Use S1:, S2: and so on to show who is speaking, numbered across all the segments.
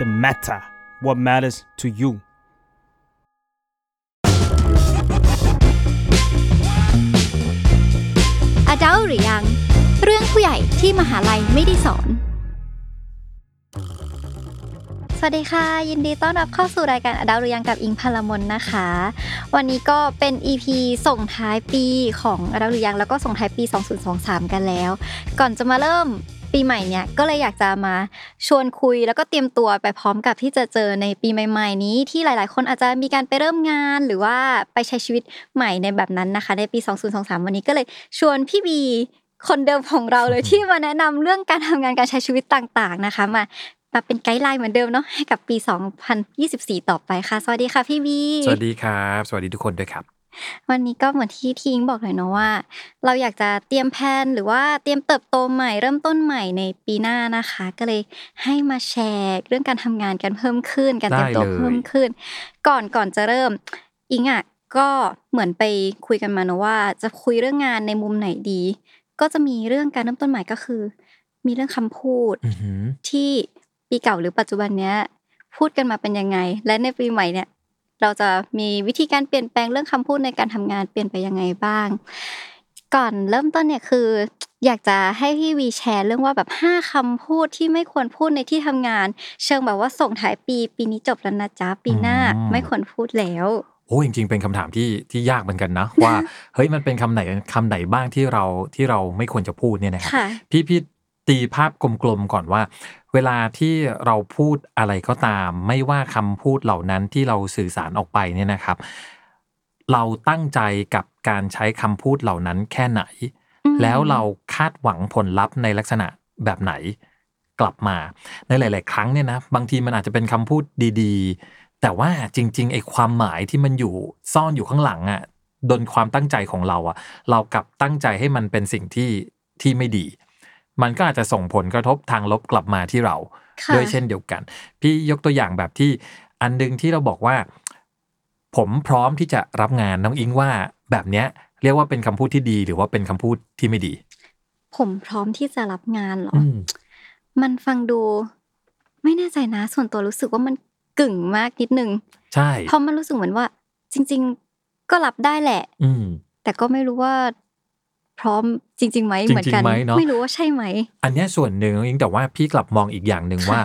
S1: The matter. What matters to you.
S2: อดัลหรือยัง เรื่องผู้ใหญ่ที่มหาลัยไม่ได้สอน สวัสดีค่ะ ยินดีต้อนรับเข้าสู่รายการอดัลหรือยังกับอิงพลมนนะคะ วันนี้ก็เป็น EP ส่งท้ายปีของอดัลหรือยังแล้วก็ส่งท้ายปี 2023 กันแล้ว ก่อนจะมาเริ่ม ปีใหม่เนี่ยก็เลยอยากจะมาชวนคุยแล้วก็เตรียมตัวไปพร้อมกับที่จะเจอในปีใหม่ ๆ นี้ที่หลาย ๆ คนอาจจะมีการไปเริ่มงานหรือว่าไปใช้ชีวิตใหม่ในแบบนั้นนะคะ ในปี 2023 วันนี้ก็เลยชวนพี่บีคนเดิมของเราเลยที่มาแนะนำเรื่องการทำงานการใช้ชีวิตต่าง ๆ นะคะมามาเป็นไกด์ไลน์เหมือนเดิมเนาะให้กับปี 2024 ต่อไปค่ะ สวัสดีค่ะพี่บี
S3: สวัสดีครับ สวัสดีทุกคนด้วยครับ
S2: วันนี้ก็เหมือนที่ทีงบอกเลยเนาะว่า เราอยากจะเตรียมแผนหรือว่าเตรียมเติบโตใหม่เริ่มต้นใหม่ในปีหน้านะคะ ก็เลยให้มาแชร์เรื่องการทำงานกันเพิ่มขึ้น การเตรียมตัว
S3: ได้เลย
S2: เพิ่มขึ้น ก่อนก่อนจะเริ่มอิงอะก็เหมือนไปคุยกันมาเนอะว่า จะคุยเรื่องงานในมุมไหนดี ก็จะมีเรื่องการเริ่มต้นใหม่ก็คือ มีเรื่องคำพูด
S3: อือหือ
S2: ที่ปีเก่าหรือปัจจุบันเนี้ยพูดกันมาเป็นยังไง และในปีใหม่เนี่ย เราจะมีวิธีการเปลี่ยนแปลงเรื่องคำพูดในการทำงานเปลี่ยนไปยังไงบ้าง ก่อนเริ่มต้นเนี่ยคือ อยากจะให้พี่วีแชร์เรื่องว่าแบบห้าคำพูดที่ไม่ควรพูดในที่ทำงาน เชิงแบบว่าส่งท้ายปีปีนี้จบแล้วนะจ๊ะปีหน้าไม่ควรพูดแล้ว
S3: โอ้จริงๆ เป็นคำถามที่ที่ยากเหมือนกันนะ ว่าเฮ้ยมันเป็นคำไหนคำไหนบ้างที่เราที่เราไม่ควรจะพูดเนี่ยนะครับ
S2: ค่ะ
S3: พี่พี่ ตีภาพกลมๆก่อนว่า เวลาที่เราพูดอะไรก็ตาม ไม่ว่าคำพูดเหล่านั้นที่เราสื่อสารออกไปเนี่ยนะครับ เราตั้งใจกับการใช้คำพูดเหล่านั้นแค่ไหน
S2: อืม
S3: แล้วเราคาดหวังผลลัพธ์ในลักษณะแบบไหนกลับมา ในหลาย ๆ ครั้งเนี่ยนะบางทีมันอาจจะเป็นคำพูดดีๆ แต่ว่าจริงๆไอ้ความหมายที่มันอยู่ซ่อนอยู่ข้างหลังอะ่ะโดนความตั้งใจของเราอะ่ะเรากลับตั้งใจให้มันเป็นสิ่งที่ที่ไม่ดี มันก็อาจจะส่งผลกระทบทางลบกลับมาที่เรา
S2: ค่ะ
S3: ด้วยเช่นเดียวกัน พี่ยกตัวอย่างแบบที่อันหนึงที่เราบอกว่า ผมพร้อมที่จะรับงานน้องอิงว่าแบบเนี้ยเรียกว่าเป็นคำพูดที่ดี หรือว่าเป็นคำพูดที่ไม่ดี
S2: ผมพร้อมที่จะรับงานเหรอ
S3: อืม
S2: มันฟังดู ไม่แน่ใจนะ ส่วนตัวรู้สึกว่ามันกึ่งมากนิดนึง
S3: ใช่
S2: เพราะมันรู้สึกเหมือนว่า จริง ๆ ก็รับได้แหละ
S3: อืม
S2: แต่ก็ไม่รู้ว่า พร้อมจริงๆไหม
S3: จริงๆ
S2: เหมือนกัน
S3: ไหมเนอะ
S2: ไม่รู้ว่าใช่ไหม
S3: อันเนี้ยส่วนหนึ่งน้องอิงแต่ว่าพี่กลับมองอีกอย่างหนึ่งว่า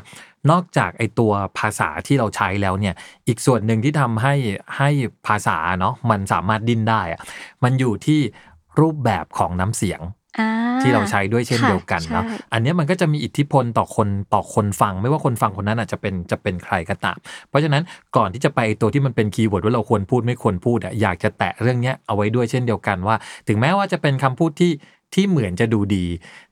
S3: นอกจากไอตัวภาษาที่เราใช้แล้วเนี่ย อีกส่วนหนึ่งที่ทำให้ให้ภาษาเนาะมันสามารถดิ้นได้อะมันอยู่ที่รูปแบบของน้ำเสียง
S2: อ่า
S3: ที่เราใช้ด้วยเช่น
S2: ค่ะ
S3: เดียวกันเนาะ
S2: ใช่
S3: อันเนี้ยมันก็จะมีอิทธิพลต่อคนต่อคนฟัง ไม่ว่าคนฟังคนนั้นอาจจะเป็นจะเป็นใครก็ตาม เพราะฉะนั้นก่อนที่จะไปตัวที่มันเป็น keyword ว่าเราควรพูดไม่ควรพูดอะอยากจะแตะเรื่องเนี้ยเอาไว้ด้วยเช่นเดียวกันว่า ถึงแม้ว่าจะเป็นคำพูดที่ ที่เหมือนจะดูดี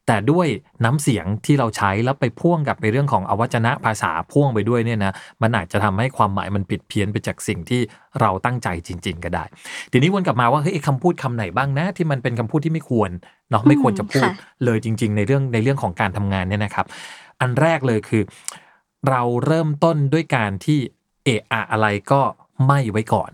S3: แต่ด้วยน้ำเสียงที่เราใช้แล้วไปพ่วงกับในเรื่องของอวัจนะภาษาพ่วงไปด้วยเนี่ยนะมันอาจจะทำให้ความหมายมันผิดเพี้ยนไปจากสิ่งที่เราตั้งใจจริง ๆ ก็ได้ ทีนี้วนกลับมาว่าเฮ้ยคำพูดคำไหนบ้างนะที่มันเป็นคำพูดที่ไม่ควรเนาะไม่ควรจะพูดเลยจริง ๆ ในเรื่องในเรื่องของการทำงานเนี่ยนะครับ อันแรกเลยคือ เราเริ่มต้นด้วยการที่เอะอะอะไรก็ไม่ไว้ก่อน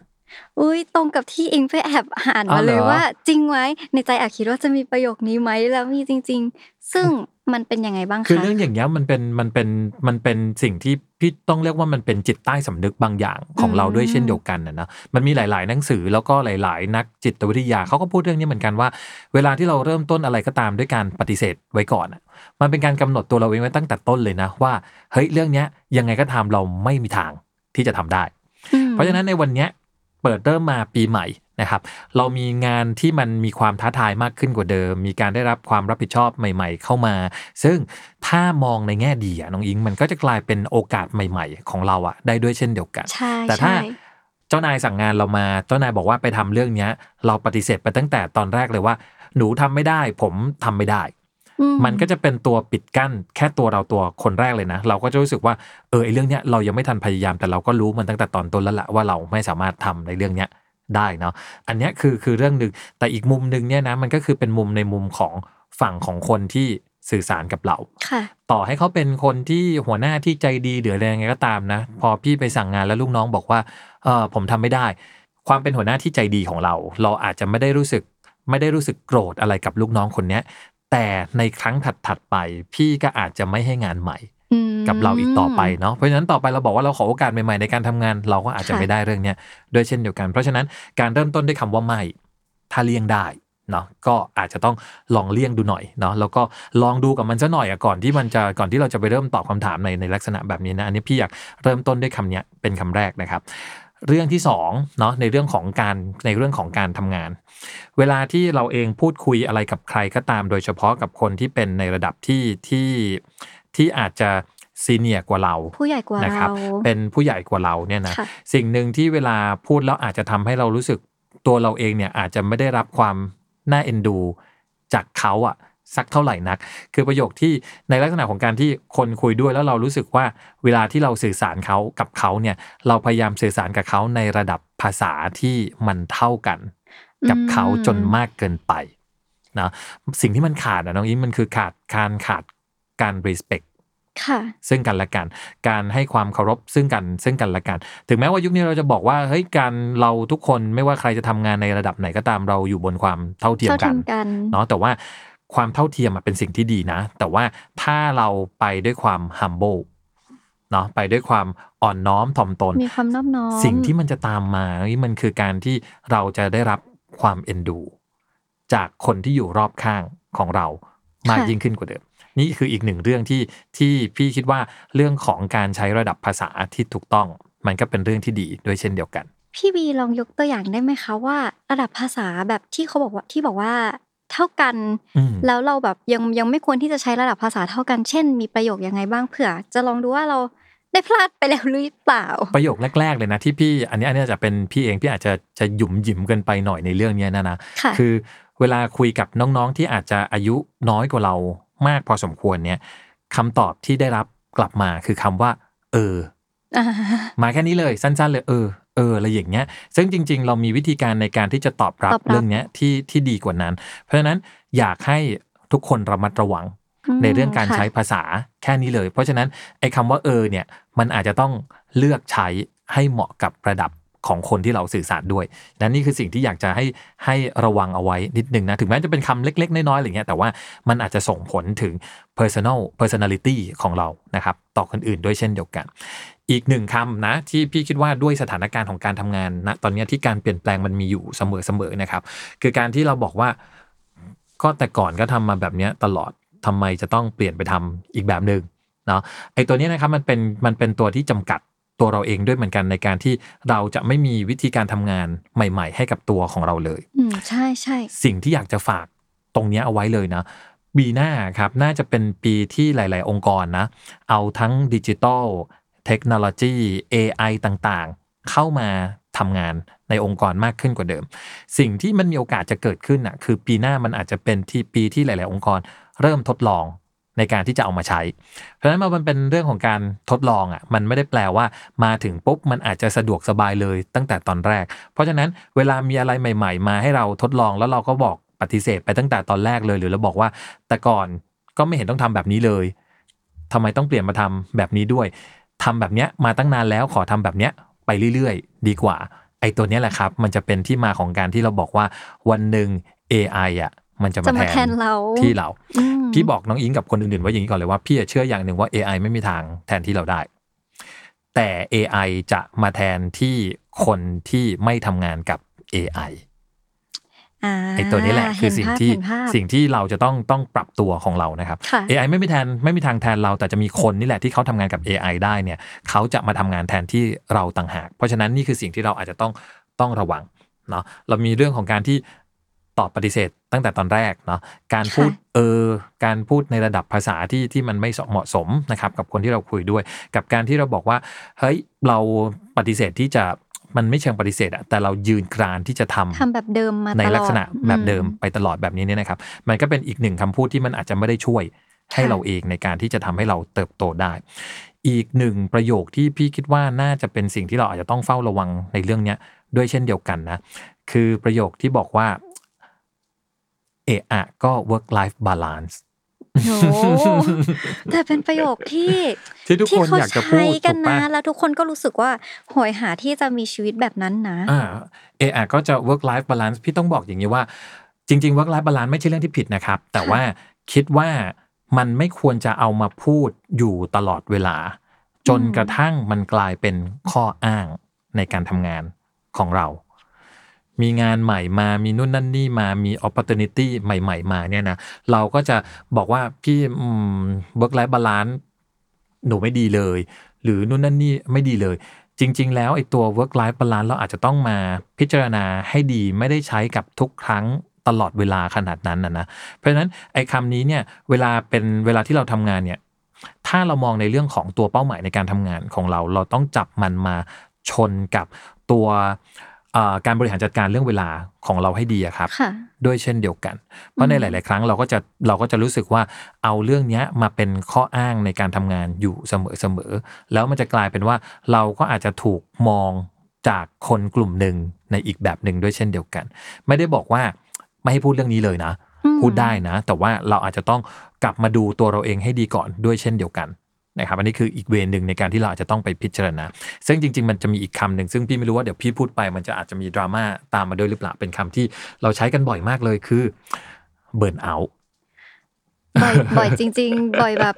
S2: อุ้ยตรงกับที่อิงไปแอบอ่าน
S3: อ๋
S2: มา
S3: อเหรอ
S2: เลยว่าจริงไหมในใจอาจคิดว่าจะมีประโยคนี้ไหมแล้วมีจริง ๆ ซึ่งมันเป็นยังไงบ้าง
S3: คือ
S2: คะ
S3: เรื่องอย่างเงี้ยมันเป็นมันเป็นมันเป็นสิ่งที่พี่ต้องเรียกว่ามันเป็นจิตใต้สำนึกบางอย่างของเราด้วยเช่นเดียวกันนะนะมันมีหลาย ๆ หนังสือแล้วก็หลาย ๆ นักจิตวิทยาเขาก็พูดเรื่องนี้เหมือนกันว่า เวลาที่เราเริ่มต้นอะไรก็ตามด้วยการปฏิเสธไว้ก่อนอะมันเป็นการกำหนดตัวเราเองไว้ตั้งแต่ต้นเลยนะว่าเฮ้ยเรื่องเนี้ยยังไงก็ตามเราไม่มีทางที่จะทำได้
S2: อืม
S3: เพราะฉะนั้นในวันเนี้ย เปิดเริ่มมาปีใหม่นะครับเรามีงานที่มันมีความท้าทายมากขึ้นกว่าเดิม มีการได้รับความรับผิดชอบใหม่ ๆ เข้ามา ซึ่งถ้ามองในแง่ดีอะน้องอิงมันก็จะกลายเป็นโอกาสใหม่ ๆ ของเราอะได้ด้วยเช่นเดียวกัน
S2: ใช่
S3: แต่ถ้า
S2: ใช่
S3: เจ้านายสั่งงานเรามาเจ้านายบอกว่าไปทำเรื่องเนี้ย เราปฏิเสธไปตั้งแต่ตอนแรกเลยว่า หนูทำไม่ได้ ผมทำไม่ได้
S2: อื
S3: มันก็จะเป็นตัวปิดกั้นแค่ตัวเราตัวคนแรกเลยนะ เราก็จะรู้สึกว่าเออไอเรื่องเนี้ยเรายังไม่ทันพยายามแต่เราก็รู้มันตั้งแต่ตอนต้นแล้วละว่าเราไม่สามารถทำในเรื่องเนี้ยได้เนาะอันเนี้ยคือคือเรื่องหนึ่งแต่อีกมุมหนึ่งเนี่ยนะมันก็คือเป็นมุมในมุมของฝั่งของคนที่สื่อสารกับเรา
S2: ค่ะ
S3: ต่อให้เขาเป็นคนที่หัวหน้าที่ใจดีหรืออะไรยังไงก็ตามนะ พอพี่ไปสั่งงานแล้วลูกน้องบอกว่าเออผมทำไม่ได้ ความเป็นหัวหน้าที่ใจดีของเรา เราอาจจะไม่ได้รู้สึก ไม่ได้รู้สึกโกรธอะไรกับลูกน้องคนเนี้ย แต่ในครั้งถัดๆไป พี่ก็อาจจะไม่ให้งานใหม่
S2: อืม
S3: กับเราอีกต่อไปเนาะเพราะฉะนั้นต่อไปเราบอกว่าเราขอโอกาสใหม่ๆในการทำงาน เราก็อาจจะ
S2: ค่ะ
S3: ไม่ได้เรื่องเนี้ยด้วยเช่นเดียวกัน เพราะฉะนั้นการเริ่มต้นด้วยคำว่าไม่ถ้าเลี่ยงได้เนาะก็อาจจะต้องลองเลี่ยงดูหน่อยเนาะแล้วก็ลองดูกับมันซะหน่อยอะก่อนที่มันจะก่อนที่เราจะไปเริ่มตอบคำถามในในลักษณะแบบนี้นะอันนี้พี่อยากเริ่มต้นด้วยคำเนี้ยเป็นคำแรกนะครับ เรื่องที่สองเนาะในเรื่องของการในเรื่องของการทำงาน เวลาที่เราเองพูดคุยอะไรกับใครก็ตาม โดยเฉพาะกับคนที่เป็นในระดับที่ที่ที่อาจจะซีเนียกว่าเรา
S2: ผู้ใหญ่กว่า
S3: นะครับ
S2: เรา
S3: เป็นผู้ใหญ่กว่าเราเนี่ยนะ
S2: ค่ะ
S3: สิ่งหนึ่งที่เวลาพูดแล้วอาจจะทำให้เรารู้สึกตัวเราเองเนี่ยอาจจะไม่ได้รับความน่าเอ็นดูจากเขาอะ สักเท่าไหร่นัก คือประโยคที่ในลักษณะของการที่คนคุยด้วยแล้วเรารู้สึกว่าเวลาที่เราสื่อสารเขากับเขาเนี่ยเราพยายามสื่อสารกับเขาในระดับภาษาที่มันเท่ากัน กับเขาจนมากเกินไปนะสิ่งที่มันขาดอะน้องอิงมันคือขาดการขาดการ respect
S2: ค่ะ
S3: ซึ่งกันและกัน การให้ความเคารพซึ่งกันซึ่งกันและกัน ถึงแม้ว่ายุคนี้เราจะบอกว่าเฮ้ยการเราทุกคนไม่ว่าใครจะทำงานในระดับไหนก็ตามเราอยู่บนความเท่าเทียม
S2: เท่า
S3: กั
S2: เที
S3: น
S2: ยมกัน
S3: เนาะแต่ว่า ความเท่าเทียมอะเป็นสิ่งที่ดีนะ แต่ว่าถ้าเราไปด้วยความ humble เนาะไปด้วยความอ่อนน้อมถ่อมตน
S2: มีความนอบน้อม
S3: สิ่งที่มันจะตามมานี่มันคือการที่เราจะได้รับความเอ็นดู จากคนที่อยู่รอบข้างของเรามาก
S2: ค่ะ
S3: ยิ่งขึ้นกว่าเดิม นี่คืออีกหนึ่งเรื่องที่ที่พี่คิดว่าเรื่องของการใช้ระดับภาษาที่ถูกต้อง มันก็เป็นเรื่องที่ดีด้วยเช่นเดียวกัน
S2: พี่บีลองยกตัวอย่างได้ไหมคะว่า ระดับภาษาแบบที่เขาบอกว่าที่บอกว่า เท่ากัน
S3: อืม
S2: แล้วเราแบบยังยังไม่ควรที่จะใช้ระดับภาษาเท่ากัน เช่น มีประโยคยังไงบ้างเผื่อ จะลองดูว่าเราได้พลาดไปแล้วหรือเปล่า
S3: ประโยคแรก ๆ เลยนะที่พี่อันนี้อันนี้อาจจะเป็นพี่เองพี่อาจจะจะหยุมหยิมเกินไปหน่อยในเรื่องเนี้ยนะนะ
S2: ค่ะ
S3: คือเวลาคุยกับน้องๆที่อาจจะอายุน้อยกว่าเรามากพอสมควรเนี่ยคำตอบที่ได้รับกลับมาคือคำว่า เออ
S2: อ่า
S3: มาแค่นี้เลยสั้น ๆ เลยเออเอออะไรอย่างเงี้ย ซึ่งจริง ๆ เรามีวิธีการในการที่จะตอบรับ
S2: ตอบรับ
S3: เรื่องเนี้ยที่ที่ดีกว่านั้น เพราะฉะนั้นอยากให้ทุกคนระมัดระวัง
S2: ม
S3: ในเรื่องการ
S2: ค่ะ
S3: ใช้ภาษาแค่นี้เลย เพราะฉะนั้นไอ้คำว่าเออเนี่ยมันอาจจะต้องเลือกใช้ให้เหมาะกับระดับของคนที่เราสื่อสารด้วยนั่นนี่คือสิ่งที่อยากจะให้ให้ระวังเอาไว้นิดนึงนะ ถึงแม้จะเป็นคำเล็ก ๆ น้อยๆอะไรเงี้ยแต่ว่ามันอาจจะส่งผลถึง personal personality ของเรานะครับ ต่อคนอื่นด้วยเช่นเดียวกัน อีกหนึ่งคำนะที่พี่คิดว่าด้วยสถานการณ์ของการทำงานนะตอนเนี้ยที่การเปลี่ยนแปลงมันมีอยู่เสมอๆนะครับ คือการที่เราบอกว่าก็แต่ก่อนก็ทำมาแบบเนี้ยตลอดทำไมจะต้องเปลี่ยนไปทำอีกแบบหนึ่งเนาะไอ้ตัวเนี้ยนะครับมันเป็นมันเป็นตัวที่จำกัดตัวเราเองด้วยเหมือนกันในการที่เราจะไม่มีวิธีการทำงานใหม่ ๆ ให้กับตัวของเราเลย
S2: อืมใช่ใช่
S3: สิ่งที่อยากจะฝากตรงเนี้ยเอาไว้เลยนะปีหน้าครับน่าจะเป็นปีที่หลาย ๆ องค์กรนะ เอาทั้งดิจิทัล เทคโนโลยี AI ต่างๆ เข้ามาทำงานในองค์กรมากขึ้นกว่าเดิม สิ่งที่มันมีโอกาสจะเกิดขึ้นอะคือปีหน้ามันอาจจะเป็นที่ปีที่หลาย ๆ องค์กร เริ่มทดลองในการที่จะเอามาใช้ เพราะฉะนั้นมันเป็นเรื่องของการทดลองอะ มันไม่ได้แปลว่ามาถึงปุ๊บมันอาจจะสะดวกสบายเลยตั้งแต่ตอนแรก เพราะฉะนั้นเวลามีอะไรใหม่ ๆ มาให้เราทดลองแล้วเราก็บอกปฏิเสธไปตั้งแต่ตอนแรกเลย หรือเราบอกว่า แต่ก่อนก็ไม่เห็นต้องทำแบบนี้เลยทำไมต้องเปลี่ยนมาทำแบบนี้ด้วย ทำแบบเนี้ยมาตั้งนานแล้วขอทำแบบเนี้ยไปเรื่อยๆ ดีกว่า ไอ้ตัวเนี้ยแหละครับ มันจะเป็นที่มาของการที่เราบอกว่าวันหนึ่ง AI อะมันจะ
S2: จะ
S3: มา
S2: มา
S3: แท
S2: แท
S3: น
S2: นเรา
S3: ที่เรา
S2: อืม
S3: พี่บอกน้องอิงกับคนอื่นๆว่าอย่างนี้ก่อนเลยว่าพี่เชื่ออย่างหนึ่งว่า AI ไม่มีทางแทนที่เราได้ แต่ AI จะมาแทนที่คนที่ไม่ทำงานกับ AI
S2: อ่า
S3: ไอ้ตัวนี้แหละคือสิ่ง
S2: เห็นภาพ
S3: ที่
S2: เห็นภาพ
S3: สิ่งที่เราจะต้องต้องปรับตัวของเรานะครับ
S2: ค่ะ
S3: AI ไม่มีแทนไม่มีทางแทนเรา แต่จะมีคนนี่แหละที่เขาทำงานกับ AI ได้เนี่ยเขาจะมาทำงานแทนที่เราต่างหาก เพราะฉะนั้นนี่คือสิ่งที่เราอาจจะต้องต้องระวังเนาะเรามีเรื่องของการที่ตอบปฏิเสธตั้งแต่ตอนแรกเนาะการพูด
S2: ค่ะ
S3: เออการพูดในระดับภาษาที่ที่มันไม่เหมาะสมนะครับกับคนที่เราคุยด้วย กับการที่เราบอกว่าเฮ้ยเราปฏิเสธที่จะ มันไม่เชิงปฏิเสธอะแต่เรายืนกรานที่จะทำ
S2: ทำแบบเดิมมาตลอด
S3: ในลักษณะแบบเดิม
S2: อื
S3: ไปตลอดแบบนี้เนี่ยนะครับ มันก็เป็นอีกหนึ่งคำพูดที่มันอาจจะไม่ได้ช่วยให้
S2: ค่ะ
S3: เราเองในการที่จะทำให้เราเติบโตได้ อีกหนึ่งประโยคที่พี่คิดว่าน่าจะเป็นสิ่งที่เราอาจจะต้องเฝ้าระวังในเรื่องเนี้ยด้วยเช่นเดียวกันนะ คือประโยคที่บอกว่าเอะอะก็ work life balance
S2: โหแต่เป็นประโยคที่
S3: ที่ทุกคน
S2: เขา
S3: อยากจะพูด
S2: ใช้กัน
S3: ถูกปะ
S2: นะแล้วทุกคนก็รู้สึกว่าโหยหาที่จะมีชีวิตแบบนั้นนะ
S3: อ่าเออก็จะ work life balance พี่ต้องบอกอย่างนี้ว่า จริง ๆ work life balance ไม่ใช่เรื่องที่ผิดนะครับ แต่ว่าคิดว่ามันไม่ควรจะเอามาพูดอยู่ตลอดเวลา จนกระทั่งมันกลายเป็นข้ออ้างในการทำงานของเรา มีงานใหม่มามีนู่นนั่นนี่มามี opportunity ใหม่ ๆ มาเนี่ยนะเราก็จะบอกว่าพี่อืม work life balance หนูไม่ดีเลย หรือนู่นนั่นนี่ไม่ดีเลย จริง ๆ แล้วไอ้ตัว work life balance เราอาจจะต้องมาพิจารณาให้ดีไม่ได้ใช้กับทุกครั้งตลอดเวลาขนาดนั้นนะนะ เพราะฉะนั้นไอ้คำนี้เนี่ยเวลาเป็นเวลาที่เราทำงานเนี่ยถ้าเรามองในเรื่องของตัวเป้าหมายในการทำงานของเรา เราต้องจับมันมาชนกับตัว การบริหารจัดการเรื่องเวลาของเราให้ดีอะครับ
S2: ค่ะ
S3: ด้วยเช่นเดียวกัน เพราะในหลาย ๆ ครั้งเราก็จะเราก็จะรู้สึกว่าเอาเรื่องเนี้ยมาเป็นข้ออ้างในการทำงานอยู่เสมอ ๆ แล้วมันจะกลายเป็นว่าเราก็อาจจะถูกมองจากคนกลุ่มหนึ่งในอีกแบบหนึ่งด้วยเช่นเดียวกัน ไม่ได้บอกว่าไม่ให้พูดเรื่องนี้เลยนะ
S2: อืม
S3: พูดได้นะ แต่ว่าเราอาจจะต้องกลับมาดูตัวเราเองให้ดีก่อนด้วยเช่นเดียวกัน นะครับอันนี้คืออีกเวรหนึ่งในการที่เราอาจจะต้องไปพิจารณาซึ่งจริง ๆ มันจะมีอีกคำหนึ่งซึ่งพี่ไม่รู้ว่าเดี๋ยวพี่พูดไปมันจะอาจจะมีดราม่าตามมาด้วยหรือเปล่าเป็นคำที่เราใช้กันบ่อยมากเลยคือเบิร์นเอา
S2: บ่อยบ่อยจริง ๆ บ่อยแบบ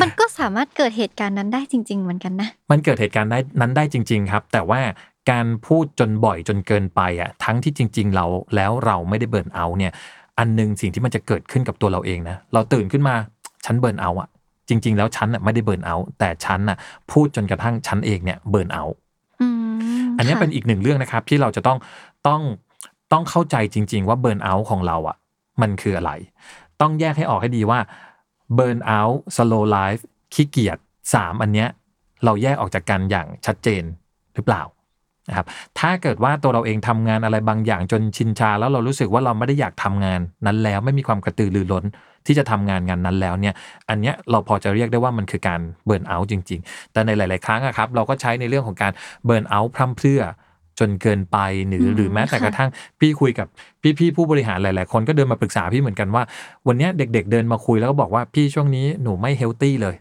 S2: มันก็สามารถเกิดเหตุการณ์นั้นได้จริง ๆ เหมือนกันนะ
S3: มันเกิดเหตุการณ์ได้นั้นได้จริง ๆ ครับ แต่ว่าการพูดจนบ่อยจนเกินไปอะทั้งที่จริง ๆ เราแล้วเราไม่ได้เบิร์นเอาเนี่ย อันหนึงสิ่งที่มันจะเกิดขึ้นกับตัวเราเองนะเราตื่นขึ้นมาฉัน burnout อะ จริง ๆ แล้วฉันอะไม่ได้ burnout แต่ฉันอะพูดจนกระทั่งฉันเองเนี่ย burnout อื
S2: ม
S3: อันนี้
S2: ค่ะ
S3: เป็นอีกหนึ่งเรื่องนะครับที่เราจะต้องต้องต้องเข้าใจจริง ๆ ว่า burnout ของเราอะ มันคืออะไร ต้องแยกให้ออกให้ดีว่า burnout slow life ขี้เกียจสามอันเนี้ยเราแยกออกจากกันอย่างชัดเจนหรือเปล่านะครับถ้าเกิดว่าตัวเราเองทำงานอะไรบางอย่างจนชินชา แล้วเรารู้สึกว่าเราไม่ได้อยากทำงานนั้นแล้วไม่มีความกระตือรือร้น ที่จะทำงานงานนั้นแล้วเนี่ยอันเนี้ยเราพอจะเรียกได้ว่ามันคือการ burnout จริง ๆ แต่ในหลาย ๆ ครั้งอะครับเราก็ใช้ในเรื่องของการ burnout พร่ำเพรื่อจนเกินไปหรือ
S2: อืม
S3: หรือแม้แต่
S2: ค่ะ
S3: กระทั่งพี่คุยกับพี่ๆผู้บริหารหลาย ๆ คนก็เดินมาปรึกษาพี่เหมือนกันว่า วันเนี้ยเด็ก ๆ เดินมาคุยแล้วก็บอกว่าพี่ช่วงนี้หนูไม่ healthy เลย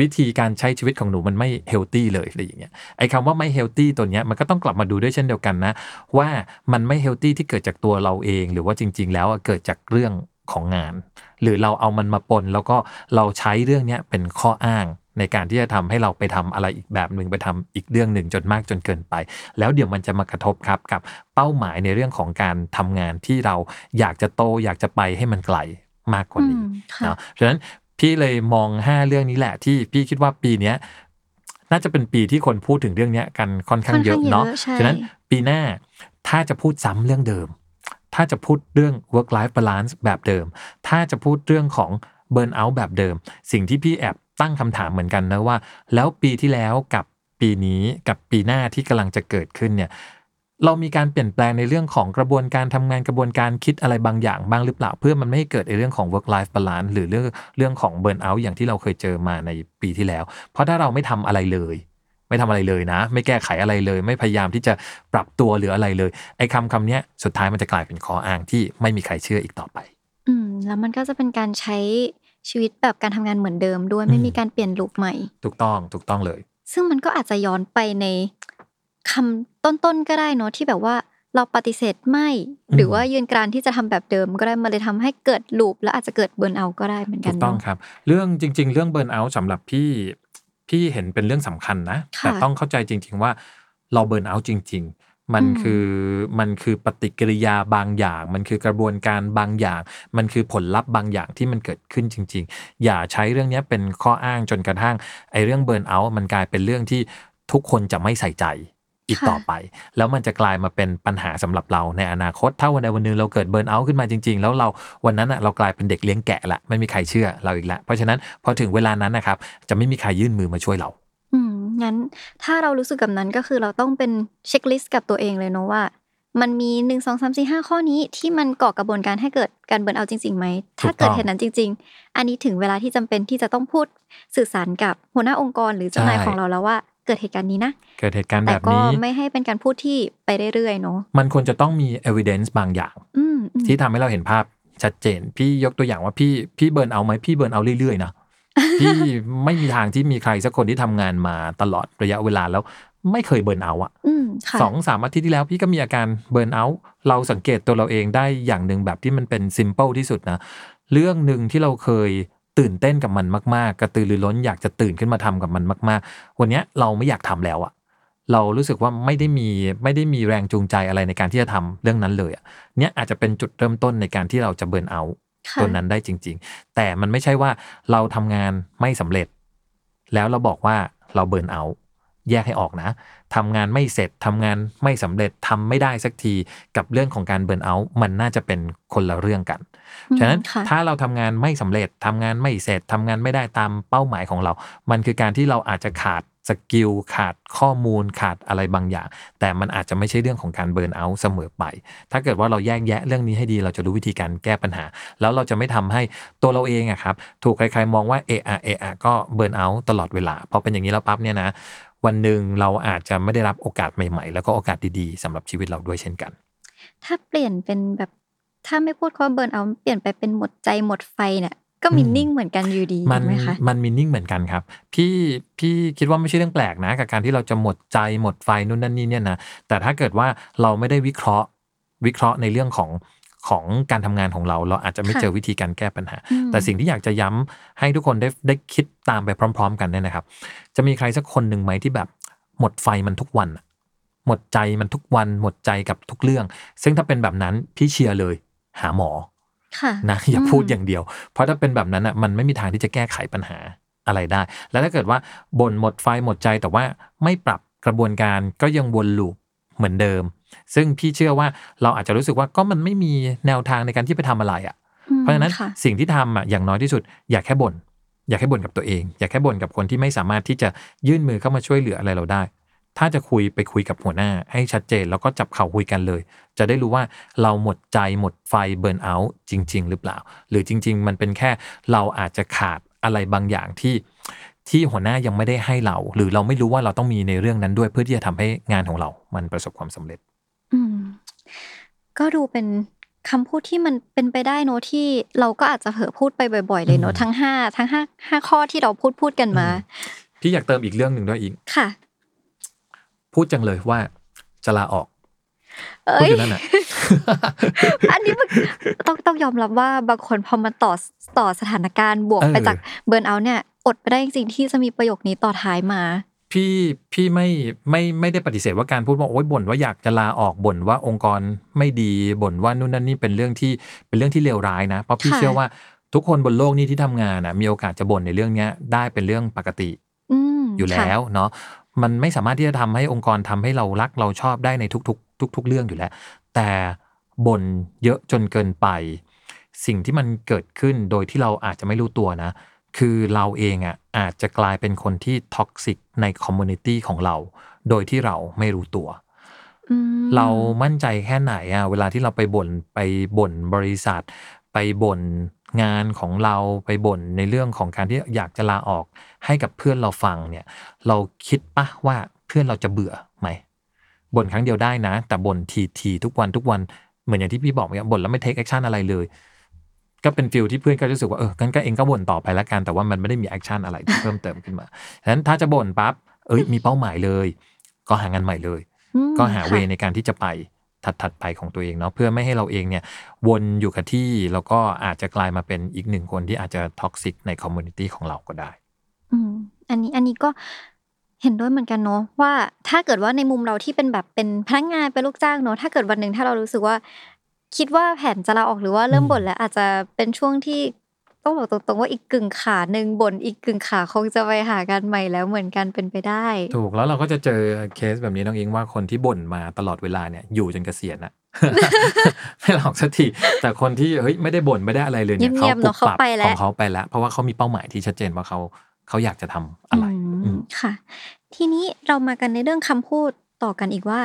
S3: วิธีการใช้ชีวิตของหนูมันไม่ healthy เลยอะไรอย่างเงี้ยไอ้คำว่าไม่ healthy ตัวเนี้ยมันก็ต้องกลับมาดูด้วยเช่นเดียวกันนะ ว่ามันไม่เฮลตี้ที่เกิดจากตัวเราเอง หรือว่าจริง ๆ แล้วอะเกิดจากเรื่อง ของงาน หรือเราเอามันมาปน แล้วก็เราใช้เรื่องเนี้ยเป็นข้ออ้างในการที่จะทำให้เราไปทำอะไรอีกแบบหนึ่งไปทำอีกเรื่องหนึ่งจนมากจนเกินไป แล้วเดี๋ยวมันจะมากระทบครับกับเป้าหมายในเรื่องของการทำงานที่เราอยากจะโตอยากจะไปให้มันไกลมากกว่านี้
S2: อืมค่ะ
S3: เนาะฉะนั้นพี่เลยมอง 5 เรื่องนี้แหละที่พี่คิดว่าปีเนี้ยน่าจะเป็นปีที่คนพูดถึงเรื่องเนี้ยกันค่อนข้างเยอะ
S2: ค่อนข้างเยอะ
S3: เนาะ
S2: ใช่
S3: ฉะนั้นปีหน้าถ้าจะพูดซ้ำเรื่องเดิม ถ้าจะพูดเรื่อง work life balance แบบเดิม ถ้าจะพูดเรื่องของ burn out แบบเดิม สิ่งที่พี่แอบตั้งคำถามเหมือนกันนะว่า แล้วปีที่แล้วกับปีนี้กับปีหน้าที่กำลังจะเกิดขึ้นเนี่ยเรามีการเปลี่ยนแปลงในเรื่องของกระบวนการทำงานกระบวนการคิดอะไรบางอย่างบ้างหรือเปล่า เพื่อมันไม่ให้เกิดในเรื่องของ work life balance หรือเรื่องเรื่องของ burn out อย่างที่เราเคยเจอมาในปีที่แล้ว เพราะถ้าเราไม่ทำอะไรเลย ไม่ทำอะไรเลยนะ ไม่แก้ไขอะไรเลย ไม่พยายามที่จะปรับตัวหรืออะไรเลย ไอ้คำคำเนี้ยสุดท้ายมันจะกลายเป็นข้ออ้างที่ไม่มีใครเชื่ออีกต่อไป
S2: อืมแล้วมันก็จะเป็นการใช้ชีวิตแบบการทำงานเหมือนเดิมด้วย
S3: อืม
S2: ไม่มีการเปลี่ยนลุคใหม่
S3: ถูกต้องถูกต้องเลย
S2: ซึ่งมันก็อาจจะย้อนไปในคำต้นๆก็ได้เนอะที่แบบว่าเราปฏิเสธไม่
S3: อืม
S2: หรือว่ายืนกรานที่จะทำแบบเดิม ก็ได้มันเลยทำให้เกิดลูปแล้วอาจจะเกิดเบิร์นเอาก็ได้เหมือนกั
S3: ถู
S2: น
S3: กต้อง
S2: เนาะ
S3: ครับ เรื่องจริง ๆ เรื่องเบิร์นเอาท์สำหรับพี่ พี่เห็นเป็นเรื่องสำคัญนะ
S2: ค่ะ
S3: แต่ต้องเข้าใจจริง ๆ ว่าเราเบิร์นเอาท์จริง ๆมัน
S2: อืม
S3: คือมันคือปฏิกิริยาบางอย่าง มันคือกระบวนการบางอย่าง มันคือผลลัพธ์บางอย่างที่มันเกิดขึ้นจริง ๆ อย่าใช้เรื่องเนี้ยเป็นข้ออ้างจนกระทั่งไอ้เรื่องเบิร์นเอาท์มันกลายเป็นเรื่องที่ทุกคนจะไม่ใส่ใจ อีก
S2: ค่ะ
S3: ต่อไป แล้วมันจะกลายมาเป็นปัญหาสำหรับเราในอนาคต ถ้าวันใดวันหนึ่งเราเกิดเบิร์นเอาท์ขึ้นมาจริง ๆ แล้วเราวันนั้นอะเรากลายเป็นเด็กเลี้ยงแกะละไม่มีใครเชื่อเราอีกแล้วเพราะฉะนั้นพอถึงเวลานั้นนะครับจะไม่มีใครยื่นมือมาช่วยเรา
S2: อืมงั้นถ้าเรารู้สึกกับนั้นก็คือเราต้องเป็นเช็คลิสต์กับตัวเองเลยเนาะว่า มันมีหนึ่งสองสามสี่ห้าข้อนี้ที่มันก่อกระบวนการให้เกิดการเบิร์นเอาท์จริงๆไหมถ้าเกิดเหตุนั้นจริง ๆ อันนี้ถึงเวลาที่จำเป็นที่จะต้องพูดสื่อสารกับหัวหน้าองค์กรหรือเจ้านาย
S3: ใช่
S2: ของเราแล้วว่าเกิดเหตุการณ์นี้นะ
S3: เกิดเหตุการณ์
S2: แต่
S3: แบบ
S2: ก็
S3: นี้
S2: ไม่ให้เป็นการพูดที่ไปเรื่อยๆเนาะ
S3: มันควรจะต้องมี evidence บางอย่าง
S2: อืมอืม
S3: ที่ทำให้เราเห็นภาพชัดเจน พี่ยกตัวอย่างว่าพี่พี่เบิร์นเอาไหมพี่เบิร์นเอาเรื่อยๆนะพี่ไม่มีทางที่มีใครสักคนที่ทำงานมาตลอดระยะเวลาแล้วไม่เคยเบิร์นเอาอะ
S2: อืมค่ะ
S3: สองสามอาทิตย์ที่แล้วพี่ก็มีอาการเบิร์นเอาเราสังเกตตัวเราเองได้อย่างหนึ่งแบบที่มันเป็น simple ที่สุดนะ เรื่องหนึ่งที่เราเคย ตื่นเต้นกับมันมาก ๆ กระตือรือร้นอยากจะตื่นขึ้นมาทำกับมันมาก ๆ วันเนี้ยเราไม่อยากทำแล้วอะเรารู้สึกว่าไม่ได้มีไม่ได้มีแรงจูงใจอะไรในการที่จะทำเรื่องนั้นเลยอะเนี่ยอาจจะเป็นจุดเริ่มต้นในการที่เราจะเบิร์นเอา
S2: ค่ะ
S3: ตัวนั้นได้จริง ๆ แต่มันไม่ใช่ว่าเราทำงานไม่สำเร็จ แล้วเราบอกว่าเราเบิร์นเอาท์ แยกให้ออกนะทำงานไม่เสร็จทำงานไม่สำเร็จทำไม่ได้สักทีกับเรื่องของการ burnout มันน่าจะเป็นคนละเรื่องกัน
S2: อืม
S3: ฉะนั้น
S2: ค่ะ
S3: ถ้าเราทำงานไม่สำเร็จทำงานไม่เสร็จทำงานไม่ได้ตามเป้าหมายของเรา มันคือการที่เราอาจจะขาด skill ขาดข้อมูลขาดอะไรบางอย่าง แต่มันอาจจะไม่ใช่เรื่องของการ burnout เสมอไป ถ้าเกิดว่าเราแยกแยะเรื่องนี้ให้ดีเราจะรู้วิธีการแก้ปัญหา แล้วเราจะไม่ทำให้ตัวเราเองอะครับ ถูกใครๆมองว่าเอะอะเอะอะก็ burnout ตลอดเวลาพอเป็นอย่างนี้แล้วปั๊บเนี่ยนะ วันหนึ่งเราอาจจะไม่ได้รับโอกาสใหม่ ๆ แล้วก็โอกาสดีๆสำหรับชีวิตเราด้วยเช่นกัน
S2: ถ้าเปลี่ยนเป็นแบบถ้าไม่พูดคำว่าเบิร์นเอาเปลี่ยนไปเป็นหมดใจหมดไฟเนี่ยก็มิ
S3: อืม
S2: นิ่งเหมือนกันอยู่ดี
S3: มัน
S2: ถูกไหมคะ
S3: มันมีนิ่งเหมือนกันครับ พี่พี่คิดว่าไม่ใช่เรื่องแปลกนะ กับการที่เราจะหมดใจหมดไฟนู่นนั่นนี่เนี่ยนะแต่ถ้าเกิดว่าเราไม่ได้วิเคราะห์วิเคราะห์ในเรื่องของ ของการทำงานของเรา เราอาจจะไม่
S2: ค่ะ
S3: เจอวิธีการแก้ปัญหา
S2: อืม
S3: แต่สิ่งที่อยากจะย้ำให้ทุกคนได้ได้คิดตามไปพร้อม ๆ กันเนี่ยนะครับ จะมีใครสักคนหนึ่งไหมที่แบบหมดไฟมันทุกวันอะหมดใจมันทุกวัน หมดใจกับทุกเรื่อง ซึ่งถ้าเป็นแบบนั้นพี่เชียร์เลย หาหมอ
S2: ค่ะ
S3: นะอย่าพูดอย่างเดียว เพราะถ้าเป็นแบบนั้นอะมันไม่มีทางที่จะแก้ไขปัญหาอะไรได้ แล้วถ้าเกิดว่าบ่นหมดไฟหมดใจแต่ว่าไม่ปรับกระบวนการก็ยังวนลูป เหมือนเดิม ซึ่งพี่เชื่อว่าเราอาจจะรู้สึกว่าก็มันไม่มีแนวทางในการที่ไปทำอะไรอะ
S2: อืม
S3: เพราะฉะนั้น
S2: ค่ะ
S3: สิ่งที่ทำอะอย่างน้อยที่สุด อย่าแค่บ่นอย่าแค่บ่นกับตัวเอง อย่าแค่บ่นกับคนที่ไม่สามารถที่จะยื่นมือเข้ามาช่วยเหลืออะไรเราได้ ถ้าจะคุยไปคุยกับหัวหน้าให้ชัดเจนแล้วก็จับเข่าคุยกันเลย จะได้รู้ว่าเราหมดใจหมดไฟเบิร์นเอาท์จริง ๆ หรือเปล่า หรือจริง ๆ มันเป็นแค่เราอาจจะขาดอะไรบางอย่างที่ ที่หัวหน้ายังไม่ได้ให้เรา หรือเราไม่รู้ว่าเราต้องมีในเรื่องนั้นด้วยเพื่อที่จะทำให้งานของเรา มันประสบความสำเร็จ
S2: อืม ก็ดูเป็นคำพูดที่มันเป็นไปได้เนอะที่เราก็อาจจะเผลอพูดไปบ่อย ๆ เลยเนอะ
S3: อืม
S2: ทั้งห้าทั้งห้าห้าข้อที่เราพูดพูดกันมา
S3: พี่อยากเติมอีกเรื่องหนึ่งด้วยอีก
S2: ค่ะ
S3: พูดจังเลยว่าจะลาออก
S2: เอ้
S3: พูด
S2: ย
S3: อยู่นั่นน่ะ
S2: อันนี้มันต้องต้องยอมรับว่าบางคนพอมาต่อต่อสถานการณ์บวก
S3: เออ
S2: ไปจากเบิร์นเอาท์เนี่ย อดไปได้จริงๆที่จะมีประโยคนี้ต่อท้ายมา
S3: พี่พี่ไม่ไม่ไม่ได้ปฏิเสธว่าการพูดว่าโอ๊ยบ่นว่าอยากจะลาออกบ่นว่าองค์กรไม่ดีบ่นว่านู่นนั่นนี่เป็นเรื่องที่เป็นเรื่องที่เลวร้ายนะ เพราะพี่
S2: ค่ะ
S3: เชื่อว่าทุกคนบนโลกนี้ที่ทำงานอะมีโอกาสจะบ่นในเรื่องเนี้ยได้เป็นเรื่องปกติ
S2: อืม
S3: อยู่แล้วเนาะมันไม่สามารถที่จะทำให้องค์กรทำให้เรารักเราชอบได้ในทุก ๆ ทุก ๆ เรื่องอยู่แล้ว แต่บ่นเยอะจนเกินไป สิ่งที่มันเกิดขึ้นโดยที่เราอาจจะไม่รู้ตัวนะ คือเราเองอะอาจจะกลายเป็นคนที่ toxic ใน community ของเรา โดยที่เราไม่รู้ตัว
S2: อืม
S3: เรามั่นใจแค่ไหนอะเวลาที่เราไปบ่นไปบ่นบริษัท ไปบ่นงานของเราไปบ่นในเรื่องของการที่อยากจะลาออกให้กับเพื่อนเราฟังเนี่ย เราคิดปะว่าเพื่อนเราจะเบื่อไหมบ่นครั้งเดียวได้นะ แต่บ่นทีทีๆทุกวันทุกวันเหมือนอย่างที่พี่บอกเนี่ยบ่นแล้วไม่ take action อะไรเลย ก็เป็น feel ที่เพื่อนก็รู้สึกว่าเอองั้นก็เองก็บ่นต่อไปแล้วกันแต่ว่ามันไม่ได้มี action อะไรที่เพิ่มเติมขึ้นมาฉะนั้นถ้าจะบ่นปั๊บเอ้ยมีเป้าหมายเลย ก็หางานใหม่เลย
S2: อืม
S3: ก็หา
S2: ค่ะ
S3: way ในการที่จะไปถัดๆไปของตัวเองเนาะเพื่อไม่ให้เราเองเนี่ยวนอยู่กับที่แล้วก็อาจจะกลายมาเป็นอีกหนึ่งคนที่อาจจะ toxic ใน community ของเราก็ได้
S2: อืมอันนี้อันนี้ก็เห็นด้วยเหมือนกันเนาะว่าถ้าเกิดว่าในมุมเราที่เป็นแบบเป็นพนักงานเป็นลูกจ้างเนาะถ้าเกิดวันหนึ่งถ้าเรารู้สึกว่า คิดว่าแผนจะลาออกหรือว่าเริ่ม
S3: อืม
S2: บ่นแล้วอาจจะเป็นช่วงที่ต้องบอกตรงๆว่าอีกกึ่งขาหนึ่งบ่นอีกกึ่งขาคงจะไปหากันใหม่แล้วเหมือนกันเป็นไปได้
S3: ถูกแล้วเราก็จะเจอเคสแบบนี้น้องอิงว่าคนที่บ่นมาตลอดเวลาเนี่ยอยู่จนเกษียณอะไม่หลอกสักทีแต่คนที่เฮ้ยไม่ได้บ่นไม่ได้อะไรเลยเนี่ย
S2: เงียบๆ
S3: ปุบ
S2: เนอะเขา
S3: ปับ
S2: ไปแล้ว
S3: ของเขาไปแล้ว เพราะว่าเขามีเป้าหมายที่ชัดเจนว่าเขาเขาอยากจะทำอะไร
S2: อืม
S3: อืม
S2: ค่ะ ทีนี้เรามากันในเรื่องคำพูด ต่อกันอีกว่า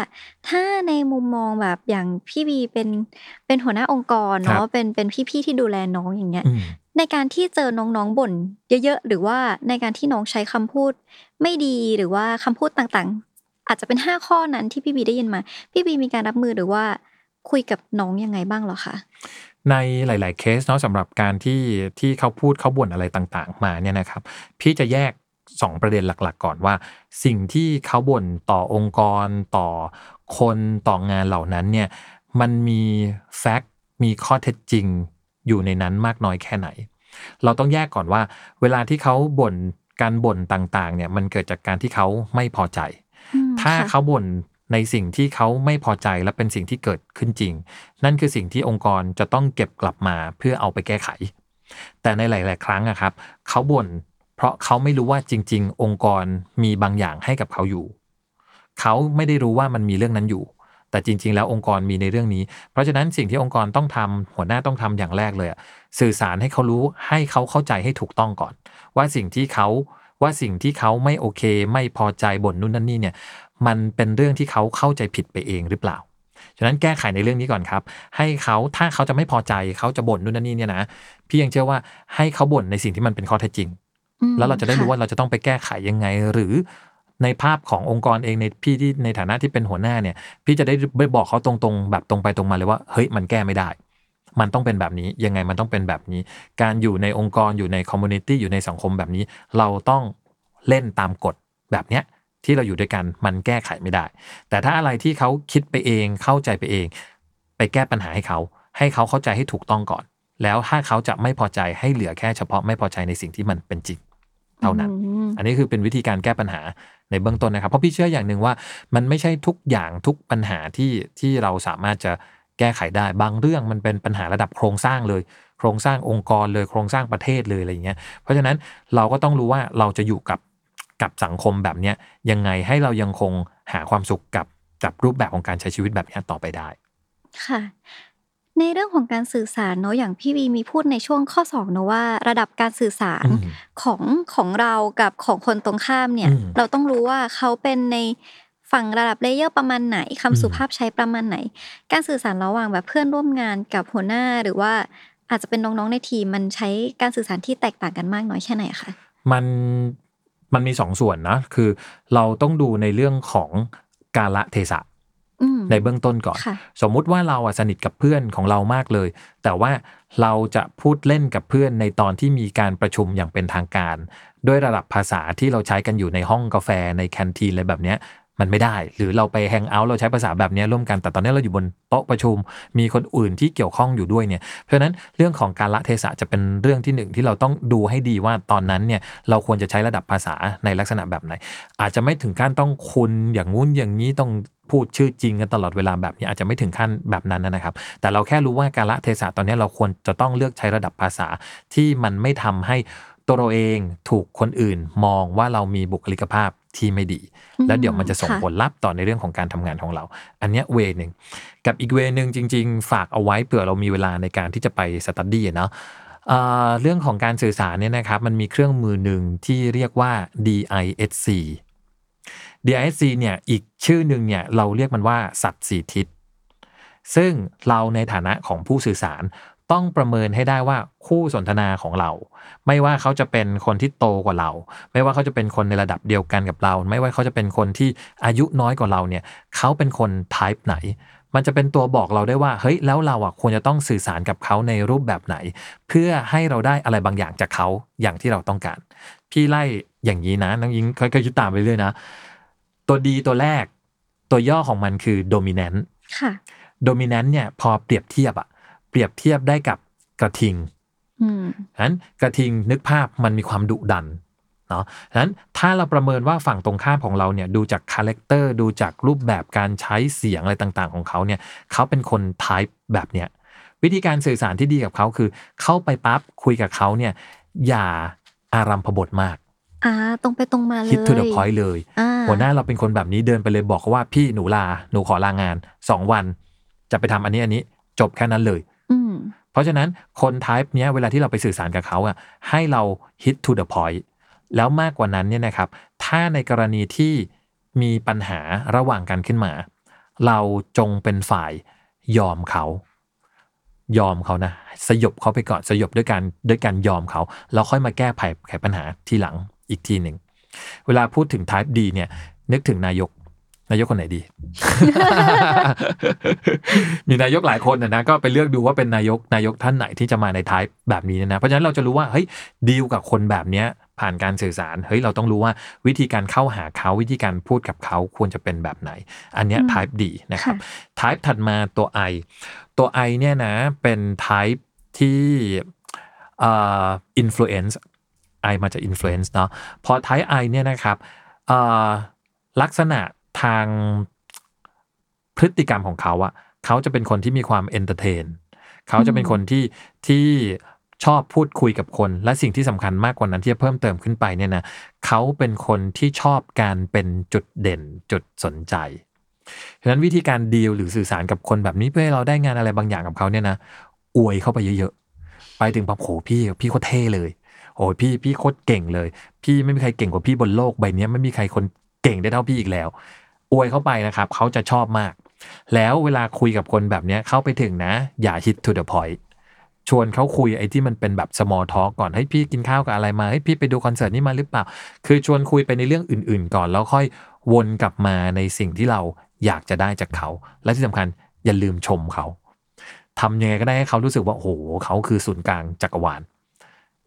S2: ถ้าในมุมมองแบบอย่างพี่บีเป็นเป็นหัวหน้าองค์กร
S3: ครั
S2: เนาะ
S3: บ
S2: เป็นเป็นพี่ๆที่ดูแลน้องอย่างเงี้ย
S3: อืม
S2: ในการที่เจอน้องๆบ่นเยอะๆ หรือว่าในการที่น้องใช้คำพูดไม่ดีหรือว่าคำพูดต่างๆ อาจจะเป็นห้าข้อนั้นที่พี่บีได้ยินมา พี่บีมีการรับมือหรือว่าคุยกับน้องยังไงบ้างเหรอคะ
S3: ในหลาย ๆ เคสเนาะสำหรับการที่ที่เขาพูดเขาบ่นอะไรต่าง ๆ มาเนี่ยนะครับ พี่จะแยก 2 ประเด็นหลัก ๆ ก่อนว่า สิ่งที่เขาบ่นต่อองค์กรต่อคนต่องานเหล่านั้นเนี่ยมันมีแฟกต์มีข้อเท็จจริงอยู่ในนั้นมากน้อยแค่ไหน เราต้องแยกก่อนว่า เวลาที่เขาบ่นการบ่นต่างๆเนี่ยมันเกิดจากการที่เขาไม่พอใจ
S2: อืม
S3: ถ้า
S2: ค่ะ
S3: เขาบ่นในสิ่งที่เขาไม่พอใจและเป็นสิ่งที่เกิดขึ้นจริง นั่นคือสิ่งที่องค์กรจะต้องเก็บกลับมาเพื่อเอาไปแก้ไข แต่ในหลาย ๆ ครั้งอะครับ เขาบ่น เพราะเขาไม่รู้ว่าจริง ๆ องค์กรมีบางอย่างให้กับเขาอยู่ เขาไม่ได้รู้ว่ามันมีเรื่องนั้นอยู่ แต่จริง ๆ แล้วองค์กรมีในเรื่องนี้ เพราะฉะนั้นสิ่งที่องค์กรต้องทำหัวหน้าต้องทำอย่างแรกเลยสื่อสารให้เขารู้ให้เขาเข้าใจให้ถูกต้องก่อน ว่าสิ่งที่เขาว่าสิ่งที่เขาไม่โอเค ไม่พอใจบ่นนู่นนั่นนี่เนี่ยมันเป็นเรื่องที่เขาเข้าใจผิดไปเองหรือเปล่า ฉะนั้นแก้ไขในเรื่องนี้ก่อนครับ ให้เขาถ้าเขาจะไม่พอใจเขาจะบ่นนู่นนั่นนี่เนี่ยนะ พี่ยังเชื่อว่าให้เขาบ่นในสิ่งที่มันเป็นข้อเท็จจริง
S2: อืม
S3: แล้วเราจะได้รู้
S2: ค่
S3: ว่าเราจะต้องไปแก้ไขยังไง หรือในภาพขององค์กรเองในพี่ที่ในฐานะที่เป็นหัวหน้าเนี่ย พี่จะได้ไปบอกเขาตรงๆ แบบตรงไปตรงมาเลยว่าเฮ้ยมันแก้ไม่ได้ มันต้องเป็นแบบนี้ยังไงมันต้องเป็นแบบนี้ การอยู่ในองค์กรอยู่ใน community อยู่ในสังคมแบบนี้ เราต้องเล่นตามกฎแบบเนี้ยที่เราอยู่ด้วยกันมันแก้ไขไม่ได้ แต่ถ้าอะไรที่เขาคิดไปเองเข้าใจไปเอง ไปแก้ปัญหาให้เขา ให้เขาเข้าใจให้ถูกต้องก่อน แล้วถ้าเขาจะไม่พอใจให้เหลือแค่เฉพาะไม่พอใจในสิ่งที่มันเป็นจริง เท่านั้น
S2: อืม
S3: อันนี้คือเป็นวิธีการแก้ปัญหาในเบื้องต้นนะครับ เพราะพี่เชื่ออย่างหนึ่งว่า มันไม่ใช่ทุกอย่างทุกปัญหาที่ที่เราสามารถจะแก้ไขได้บางเรื่องมันเป็นปัญหาระดับโครงสร้างเลย โครงสร้างองค์กรเลยโครงสร้างประเทศเลยอะไรอย่างเงี้ยเพราะฉะนั้นเราก็ต้องรู้ว่าเราจะอยู่กับกับสังคมแบบเนี้ยยังไงให้เรายังคงหาความสุขกับกับรูปแบบของการใช้ชีวิตแบบเนี้ยต่อไปได้
S2: ค่ะ ในเรื่องของการสื่อสารเนาะอย่างพี่วีมีพูดในช่วงข้อสองเนอะว่า ระดับการสื่อสาร
S3: อืม
S2: ของของเรากับของคนตรงข้ามเนี่ย
S3: อืม
S2: เราต้องรู้ว่าเขาเป็นในฝั่งระดับเลเยอร์ประมาณไหนคำ
S3: อืม
S2: สุภาพใช้ประมาณไหน การสื่อสารระหว่างแบบเพื่อนร่วมงานกับหัวหน้าหรือว่าอาจจะเป็นน้องๆในทีมมันใช้การสื่อสารที่แตกต่างกันมากน้อยแค่ไหนคะ
S3: มันมันมีสองส่วนนะคือเราต้องดูในเรื่องของกาละเทศะ
S2: อืม
S3: ในเบื้องต้นก่อน
S2: ค่ะ
S3: สมมุติว่าเราอะสนิทกับเพื่อนของเรามากเลย แต่ว่าเราจะพูดเล่นกับเพื่อนในตอนที่มีการประชุมอย่างเป็นทางการ ด้วยระดับภาษาที่เราใช้กันอยู่ในห้องกาแฟในแคนทีนอะไรแบบเนี้ยมันไม่ได้ หรือเราไปแฮงเอาท์เราใช้ภาษาแบบเนี้ยร่วมกันแต่ตอนนี้เราอยู่บนโต๊ะประชุม มีคนอื่นที่เกี่ยวข้องอยู่ด้วยเนี่ยเพราะฉะนั้นเรื่องของการละเทศะจะเป็นเรื่องที่หนึ่งที่เราต้องดูให้ดีว่าตอนนั้นเนี่ยเราควรจะใช้ระดับภาษาในลักษณะแบบไหน อาจจะไม่ถึงขั้นต้องคุณอย่างงู้นอย่างนี้ต้อง พูดชื่อจริงกันตลอดเวลาแบบนี้อาจจะไม่ถึงขั้นแบบนั้นนะครับ แต่เราแค่รู้ว่าการละเทศะตอนนี้เราควรจะต้องเลือกใช้ระดับภาษาที่มันไม่ทำให้ตัวเราเองถูกคนอื่นมองว่าเรามีบุคลิกภาพที่ไม่ดี
S2: อืม
S3: แล้วเดี๋ยวมันจะส่ง
S2: ค่ะ
S3: ผลลัพธ์ต่อในเรื่องของการทำงานของเรา อันเนี้ยเวหนึ่งกับอีกเวหนึ่งจริง ๆ ฝากเอาไว้เผื่อเรามีเวลาในการที่จะไปสตัดดี้เนาะเอ่อเรื่องของการสื่อสารเนี่ยนะครับมันมีเครื่องมือหนึ่งที่เรียกว่า DISC DISC เนี่ยอีกชื่อหนึ่งเนี่ยเราเรียกมันว่าสัตว์สีทิศ ซึ่งเราในฐานะของผู้สื่อสารต้องประเมินให้ได้ว่าคู่สนทนาของเรา ไม่ว่าเขาจะเป็นคนที่โตกว่าเรา ไม่ว่าเขาจะเป็นคนในระดับเดียวกันกับเรา ไม่ว่าเขาจะเป็นคนที่อายุน้อยกว่าเราเนี่ยเขาเป็นคน type ไหน มันจะเป็นตัวบอกเราได้ว่าเฮ้ยแล้วเราอะควรจะต้องสื่อสารกับเขาในรูปแบบไหน เพื่อให้เราได้อะไรบางอย่างจากเขาอย่างที่เราต้องการ พี่ไล่อย่างนี้นะน้องยิงค่อยๆคิดตามไปเรื่อยนะ ตัวดีตัวแรก ตัวย่อของมันคือ dominant
S2: ค่ะ
S3: dominant เนี่ยพอเปรียบเทียบอะเปรียบเทียบได้กับกระทิง
S2: อืม
S3: ฉะนั้นกระทิงนึกภาพมันมีความดุดันเนาะฉะนั้นถ้าเราประเมินว่าฝั่งตรงข้ามของเราเนี่ยดูจาก character ดูจากรูปแบบการใช้เสียงอะไรต่างๆ ของเขาเนี่ยเขาเป็นคน type แบบเนี้ยวิธีการสื่อสารที่ดีกับเขาคือ เข้าไปปั๊บคุยกับเขาเนี่ยอย่าอารัมภบทมาก
S2: อ่าตรงไปตรงมาเลย
S3: คิด to the point เลย
S2: อ่า
S3: หัวหน้าเราเป็นคนแบบนี้เดินไปเลยบอกเขาว่าพี่หนูลาหนูขอลางานสองวัน จะไปทำอันนี้อันนี้จบแค่นั้นเลย
S2: อืม
S3: เพราะฉะนั้นคน type เนี้ยเวลาที่เราไปสื่อสารกับเขาอะให้เรา hit to the point แล้วมากกว่านั้นเนี่ยนะครับ ถ้าในกรณีที่มีปัญหาระหว่างกันขึ้นมา เราจงเป็นฝ่ายยอมเขา ยอมเขานะ สยบเขาไปก่อนสยบด้วยการด้วยการยอมเขา แล้วค่อยมาแก้ไขไขปัญหาทีหลัง อีกทีหนึ่ง เวลาพูดถึง type D เนี่ย นึกถึงนายก นายกคนไหนดี มีนายกหลายคนนะนะก็ไปเลือกดูว่าเป็นนายกนายกท่านไหนที่จะมาใน type แบบนี้นะ เพราะฉะนั้นเราจะรู้ว่าเฮ้ยดีลกับคนแบบเนี้ยผ่านการสื่อสาร เฮ้ย เราต้องรู้ว่าวิธีการเข้าหาเขาวิธีการพูดกับเขาควรจะเป็นแบบไหน อันเนี้ย
S2: อืม
S3: type D นะครับ
S2: ค่ะ
S3: type ถัดมาตัว I ตัว I เนี่ยนะ เป็น type ที่เอ่อ influence I มาจาก influence เนาะพอ type I เนี่ยนะครับเอ่อลักษณะทางพฤติกรรมของเขาอะเขาจะเป็นคนที่มีความ entertain เขาจะเป็นคนที่ที่ชอบพูดคุยกับคน และสิ่งที่สำคัญมากกว่านั้นที่จะเพิ่มเติมขึ้นไปเนี่ยนะเขาเป็นคนที่ชอบการเป็นจุดเด่นจุดสนใจฉะนั้นวิธีการดีลหรือสื่อสารกับคนแบบนี้เพื่อให้เราได้งานอะไรบางอย่างกับเขาเนี่ยนะอวยเข้าไปเยอะๆ ไปถึงแบบโหพี่พี่โคตรเท่เลย โอ้ยพี่พี่โคตรเก่งเลย พี่ไม่มีใครเก่งกว่าพี่บนโลกใบนี้ไม่มีใครคนเก่งได้เท่าพี่อีกแล้ว อวยเข้าไปนะครับเขาจะชอบมาก แล้วเวลาคุยกับคนแบบนี้เข้าไปถึงนะ อย่า hit to the point ชวนเขาคุยไอ้ที่มันเป็นแบบ small talk ก่อนให้พี่กินข้าวกับอะไรมาให้พี่ไปดูคอนเสิร์ตนี้มาหรือเปล่า คือชวนคุยไปในเรื่องอื่น ๆ ก่อนแล้วค่อยวนกลับมาในสิ่งที่เราอยากจะได้จากเขา และที่สำคัญอย่าลืมชมเขาทำยังไงก็ได้ให้เขารู้สึกว่าโอ้โหเขาคือศูนย์กลางจักรวาล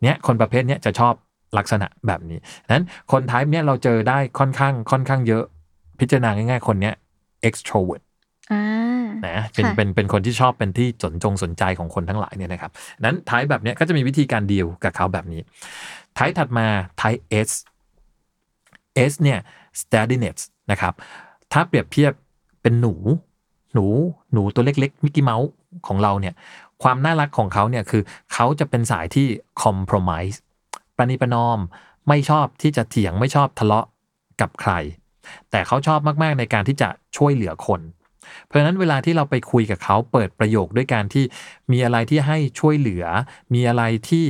S3: เนี่ยคนประเภทเนี้ยจะชอบลักษณะแบบนี้นั้นคนไทป์เนี่ยเราเจอได้ค่อนข้างค่อนข้างเยอะพิจารณาง่าย ๆ คนเนี้ย extrovert
S2: อ่า
S3: นะเป็น
S2: ค่ะ
S3: เป็นเป็นคนที่ชอบเป็นที่สนจงสนใจของคนทั้งหลายเนี่ยนะครับนั้นไทป์แบบเนี้ยก็จะมีวิธีการดีลกับเขาแบบนี้ไทป์ถัดมาไทป์ S S เนี่ย steadiness นะครับถ้าเปรียบเทียบเป็นหนูหนูหนูตัวเล็กๆมิกกี้เมาส์ของเราเนี่ย ความน่ารักของเขาเนี่ยคือเขาจะเป็นสายที่ compromise ประนีประนอมไม่ชอบที่จะเถียงไม่ชอบทะเลาะกับใคร แต่เขาชอบมาก ๆ ในการที่จะช่วยเหลือคน เพราะนั้นเวลาที่เราไปคุยกับเขาเปิดประโยคด้วยการที่มีอะไรที่ให้ช่วยเหลือ มีอะไรที่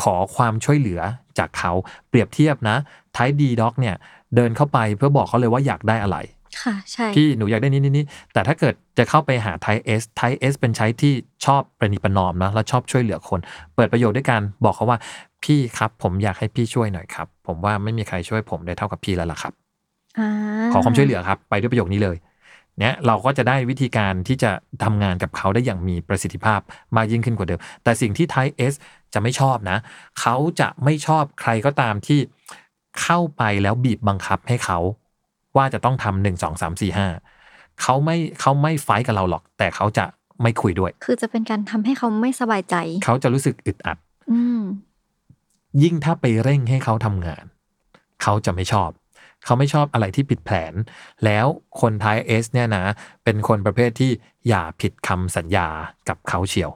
S3: ขอความช่วยเหลือจากเขาเปรียบเทียบนะไทดีด็อกเนี่ยเดินเข้าไปเพื่อบอกเขาเลยว่าอยากได้อะไร
S2: ค่ะใช่
S3: พี่หนูอยากได้นี่นี่นี่แต่ถ้าเกิดจะเข้าไปหา type S type S เป็น type ที่ชอบประนีประนอมนะแล้วชอบช่วยเหลือคน เปิดประโยชน์ด้วยการบอกเขาว่าพี่ครับผมอยากให้พี่ช่วยหน่อยครับ ผมว่าไม่มีใครช่วยผมได้เท่ากับพี่แล้วล่ะครับ
S2: อ่า
S3: ขอความช่วยเหลือครับ ไปด้วยประโยคนี้เลยเนี่ยเราก็จะได้วิธีการที่จะทำงานกับเขาได้อย่างมีประสิทธิภาพมากยิ่งขึ้นกว่าเดิม แต่สิ่งที่ไทเอสจะไม่ชอบนะ เขาจะไม่ชอบใครก็ตามที่เข้าไปแล้วบีบบังคับให้เขา ว่าจะต้องทำหนึ่งสองสามสี่ห้าเขาไม่เขาไม่ไฟท์กับเราหรอก แต่เขาจะไม่คุยด้วย
S2: คือจะเป็นการทำให้เขาไม่สบายใจ
S3: เขาจะรู้สึกอึดอัด
S2: อืม
S3: ยิ่งถ้าไปเร่งให้เขาทำงาน เขาจะไม่ชอบ เขาไม่ชอบอะไรที่ผิดแผน แล้วคนไทยเอสเนี่ยนะ เป็นคนประเภทที่อย่าผิดคำสัญญากับเขาเฉียว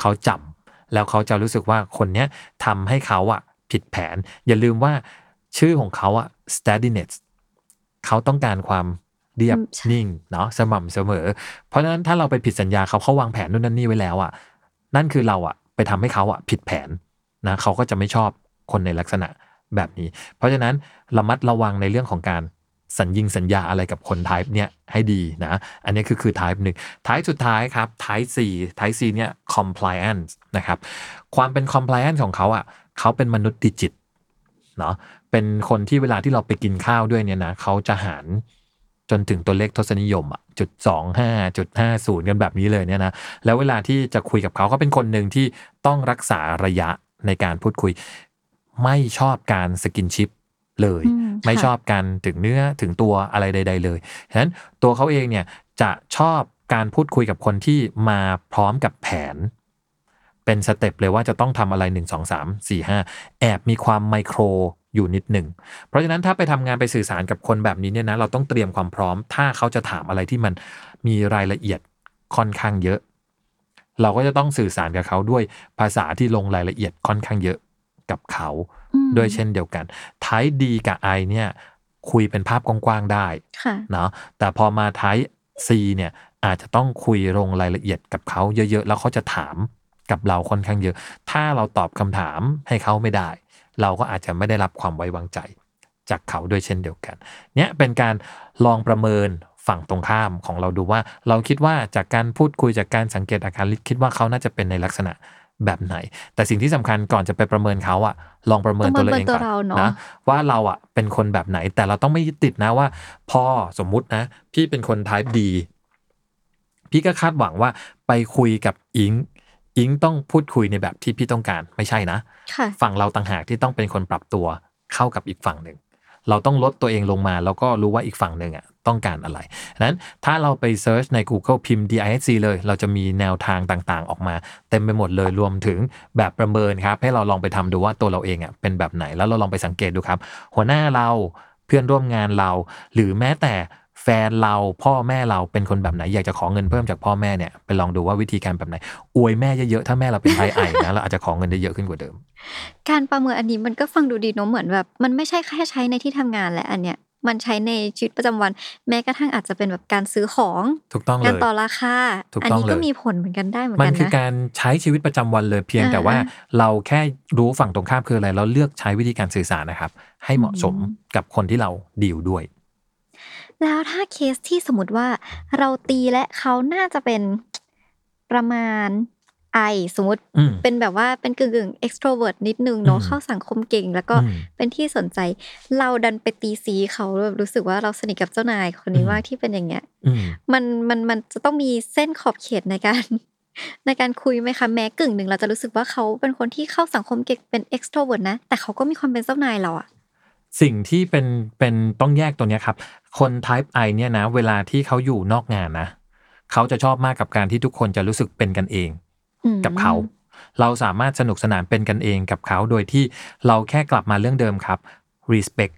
S3: เขาจำแล้วเขาจะรู้สึกว่าคนเนี้ยทำให้เขาอะผิดแผน อย่าลืมว่าชื่อของเขาอะ steadiness เขาต้องการความเรียบ
S2: อืมใช่
S3: นิ่งเนาะสม่ำเสมอ เพราะฉะนั้นถ้าเราไปผิดสัญญาเขาเขาวางแผนนู่นนั่นนี่ไว้แล้วอะนั่นคือเราอะไปทำให้เขาอะผิดแผนนะเขาก็จะไม่ชอบคนในลักษณะแบบนี้ เพราะฉะนั้นระมัดระวังในเรื่องของการสัญญิงสัญญาอะไรกับคน type เนี่ยให้ดีนะ อันนี้คือคือ type หนึ่ง type สุดท้ายครับ type C type C เนี่ย compliance นะครับ ความเป็น compliance ของเขาอะเขาเป็นมนุษย์ดิจิต เนาะเป็นคนที่เวลาที่เราไปกินข้าวด้วยเนี่ยนะเขาจะหารจนถึงตัวเลขทศนิยมอะจุดสองห้าจุดห้าศูนย์กันแบบนี้เลยเนี่ยนะแล้วเวลาที่จะคุยกับเขาเขาเป็นคนหนึ่งที่ต้องรักษาระยะในการพูดคุย ไม่ชอบการ skinship เลย
S2: อืม
S3: ไม่
S2: ค่ะ
S3: ชอบการถึงเนื้อถึงตัวอะไรใด ๆ เลยฉะนั้นตัวเขาเองเนี่ยจะชอบการพูดคุยกับคนที่มาพร้อมกับแผน เป็น step เลยว่าจะต้องทำอะไร 1 2 3 4 5 แอบมีความไมโครอยู่นิดหนึ่ง เพราะฉะนั้นถ้าไปทำงานไปสื่อสารกับคนแบบนี้เนี่ยนะเราต้องเตรียมความพร้อม ถ้าเขาจะถามอะไรที่มันมีรายละเอียดค่อนข้างเยอะ เราก็จะต้องสื่อสารกับเขาด้วยภาษาที่ลงรายละเอียดค่อนข้างเยอะกับเขา
S2: อืม
S3: ด้วยเช่นเดียวกันไทป์ดีกับไอเนี่ยคุยเป็นภาพกว้างๆได้
S2: ค่ะ
S3: เนาะแต่พอมาไทป์ซีเนี่ยอาจจะต้องคุยลงรายละเอียดกับเขาเยอะๆ แล้วเขาจะถาม กับเราค่อนข้างเยอะ ถ้าเราตอบคำถามให้เขาไม่ได้ เราก็อาจจะไม่ได้รับความไว้วางใจ จากเขาด้วยเช่นเดียวกัน เนี่ยเป็นการลองประเมินฝั่งตรงข้ามของเราดูว่า เราคิดว่าจากการพูดคุยจากการสังเกตอาการคิดว่าเขาน่าจะเป็นในลักษณะแบบไหน แต่สิ่งที่สำคัญก่อนจะไปประเมินเขาอะลองประเมินตัวเราเองก่อน
S2: ประเมินตัวเราเนอะ
S3: นะว่าเราอะเป็นคนแบบไหน แต่เราต้องไม่ยึดติดนะว่า พอสมมุตินะ พี่เป็นคน type D พี่ก็คาดหวังว่าไปคุยกับอิง อิงต้องพูดคุยในแบบที่พี่ต้องการไม่ใช่นะ
S2: ค่ะ
S3: ฝั่งเราต่างหากที่ต้องเป็นคนปรับตัวเข้ากับอีกฝั่งหนึ่ง เราต้องลดตัวเองลงมา แล้วก็รู้ว่าอีกฝั่งหนึ่งอะต้องการอะไรนั้นถ้าเราไปเซิร์ชใน Google พิมพ์ DISC เลย เราจะมีแนวทางต่างๆ ออกมา เต็มไปหมดเลยรวมถึงแบบประเมินครับ ให้เราลองไปทำดูว่าตัวเราเองอะเป็นแบบไหนแล้วเราลองไปสังเกตดูครับ หัวหน้าเราเพื่อนร่วมงานเรา หรือแม้แต่แฟนเราพ่อแม่เราเป็นคนแบบไหน อยากจะขอเงินเพิ่มจากพ่อแม่เนี่ยไปลองดูว่าวิธีการแบบไหน อวยแม่เยอะๆถ้าแม่เราเป็นไทไอนะเราอาจจะขอเงินได้เยอะขึ้นกว่าเดิม
S2: การประเมินอันนี้มันก็ฟังดูดีเนอะเหมือนแบบ มันไม่ใช่แค่ใช้ในที่ทำงานแหละอันเนี้ยมันใช้ในชีวิตประจำวัน แม้กระทั่งอาจจะเป็นแบบการซื้อของ
S3: ถูกต้องเล
S2: การ
S3: ย
S2: ต่อราคา
S3: ถูก
S2: อัน
S3: ต้อง
S2: นี้ก็
S3: เลย
S2: มีผลเหมือนกันได้เหมือน
S3: มัน
S2: กัน
S3: คือ
S2: นะ
S3: การใช้ชีวิตประจำวันเลยเพียง
S2: อ่า
S3: แต่ว่า
S2: อ่า
S3: เราแค่รู้ฝั่งตรงข้ามคืออะไรเราเลือกใช้วิธีการสื่อสารนะครับ ให้เหมาะสม
S2: อืม
S3: กับคนที่เราดีลด้วย
S2: แล้วถ้าเคสที่สมมติว่าเราตีและเขาน่าจะเป็นประมาณไอสมมติ
S3: อืม
S2: เป็นแบบว่าเป็นกึ่งกึ่ง extrovert นิดนึงเนาะ
S3: อืม
S2: เข้าสังคมเก่ง แล้วก็
S3: อืม
S2: เป็นที่สนใจ เราดันไปตีซีเขาแบบรู้สึกว่าเราสนิทกับเจ้านายคนนี้
S3: อืม
S2: มากที่เป็นอย่างเงี้ย
S3: อืม
S2: มันมันมันจะต้องมีเส้นขอบเขตในการ ในการคุยไหมคะแม้กึ่งหนึ่งเราจะรู้สึกว่าเขาเป็นคนที่เข้าสังคมเก่งเป็น extrovert นะ แต่เขาก็มีความเป็นเจ้านายเราอะ
S3: สิ่งที่เป็นเป็นต้องแยกตัวเนี้ยครับ คน type I เนี่ยนะ เวลาที่เขาอยู่นอกงานนะเขาจะชอบมากกับการที่ทุกคนจะรู้สึกเป็นกันเอง
S2: อืม
S3: กับเขา เราสามารถสนุกสนานเป็นกันเองกับเขาโดยที่เราแค่กลับมาเรื่องเดิมครับ respect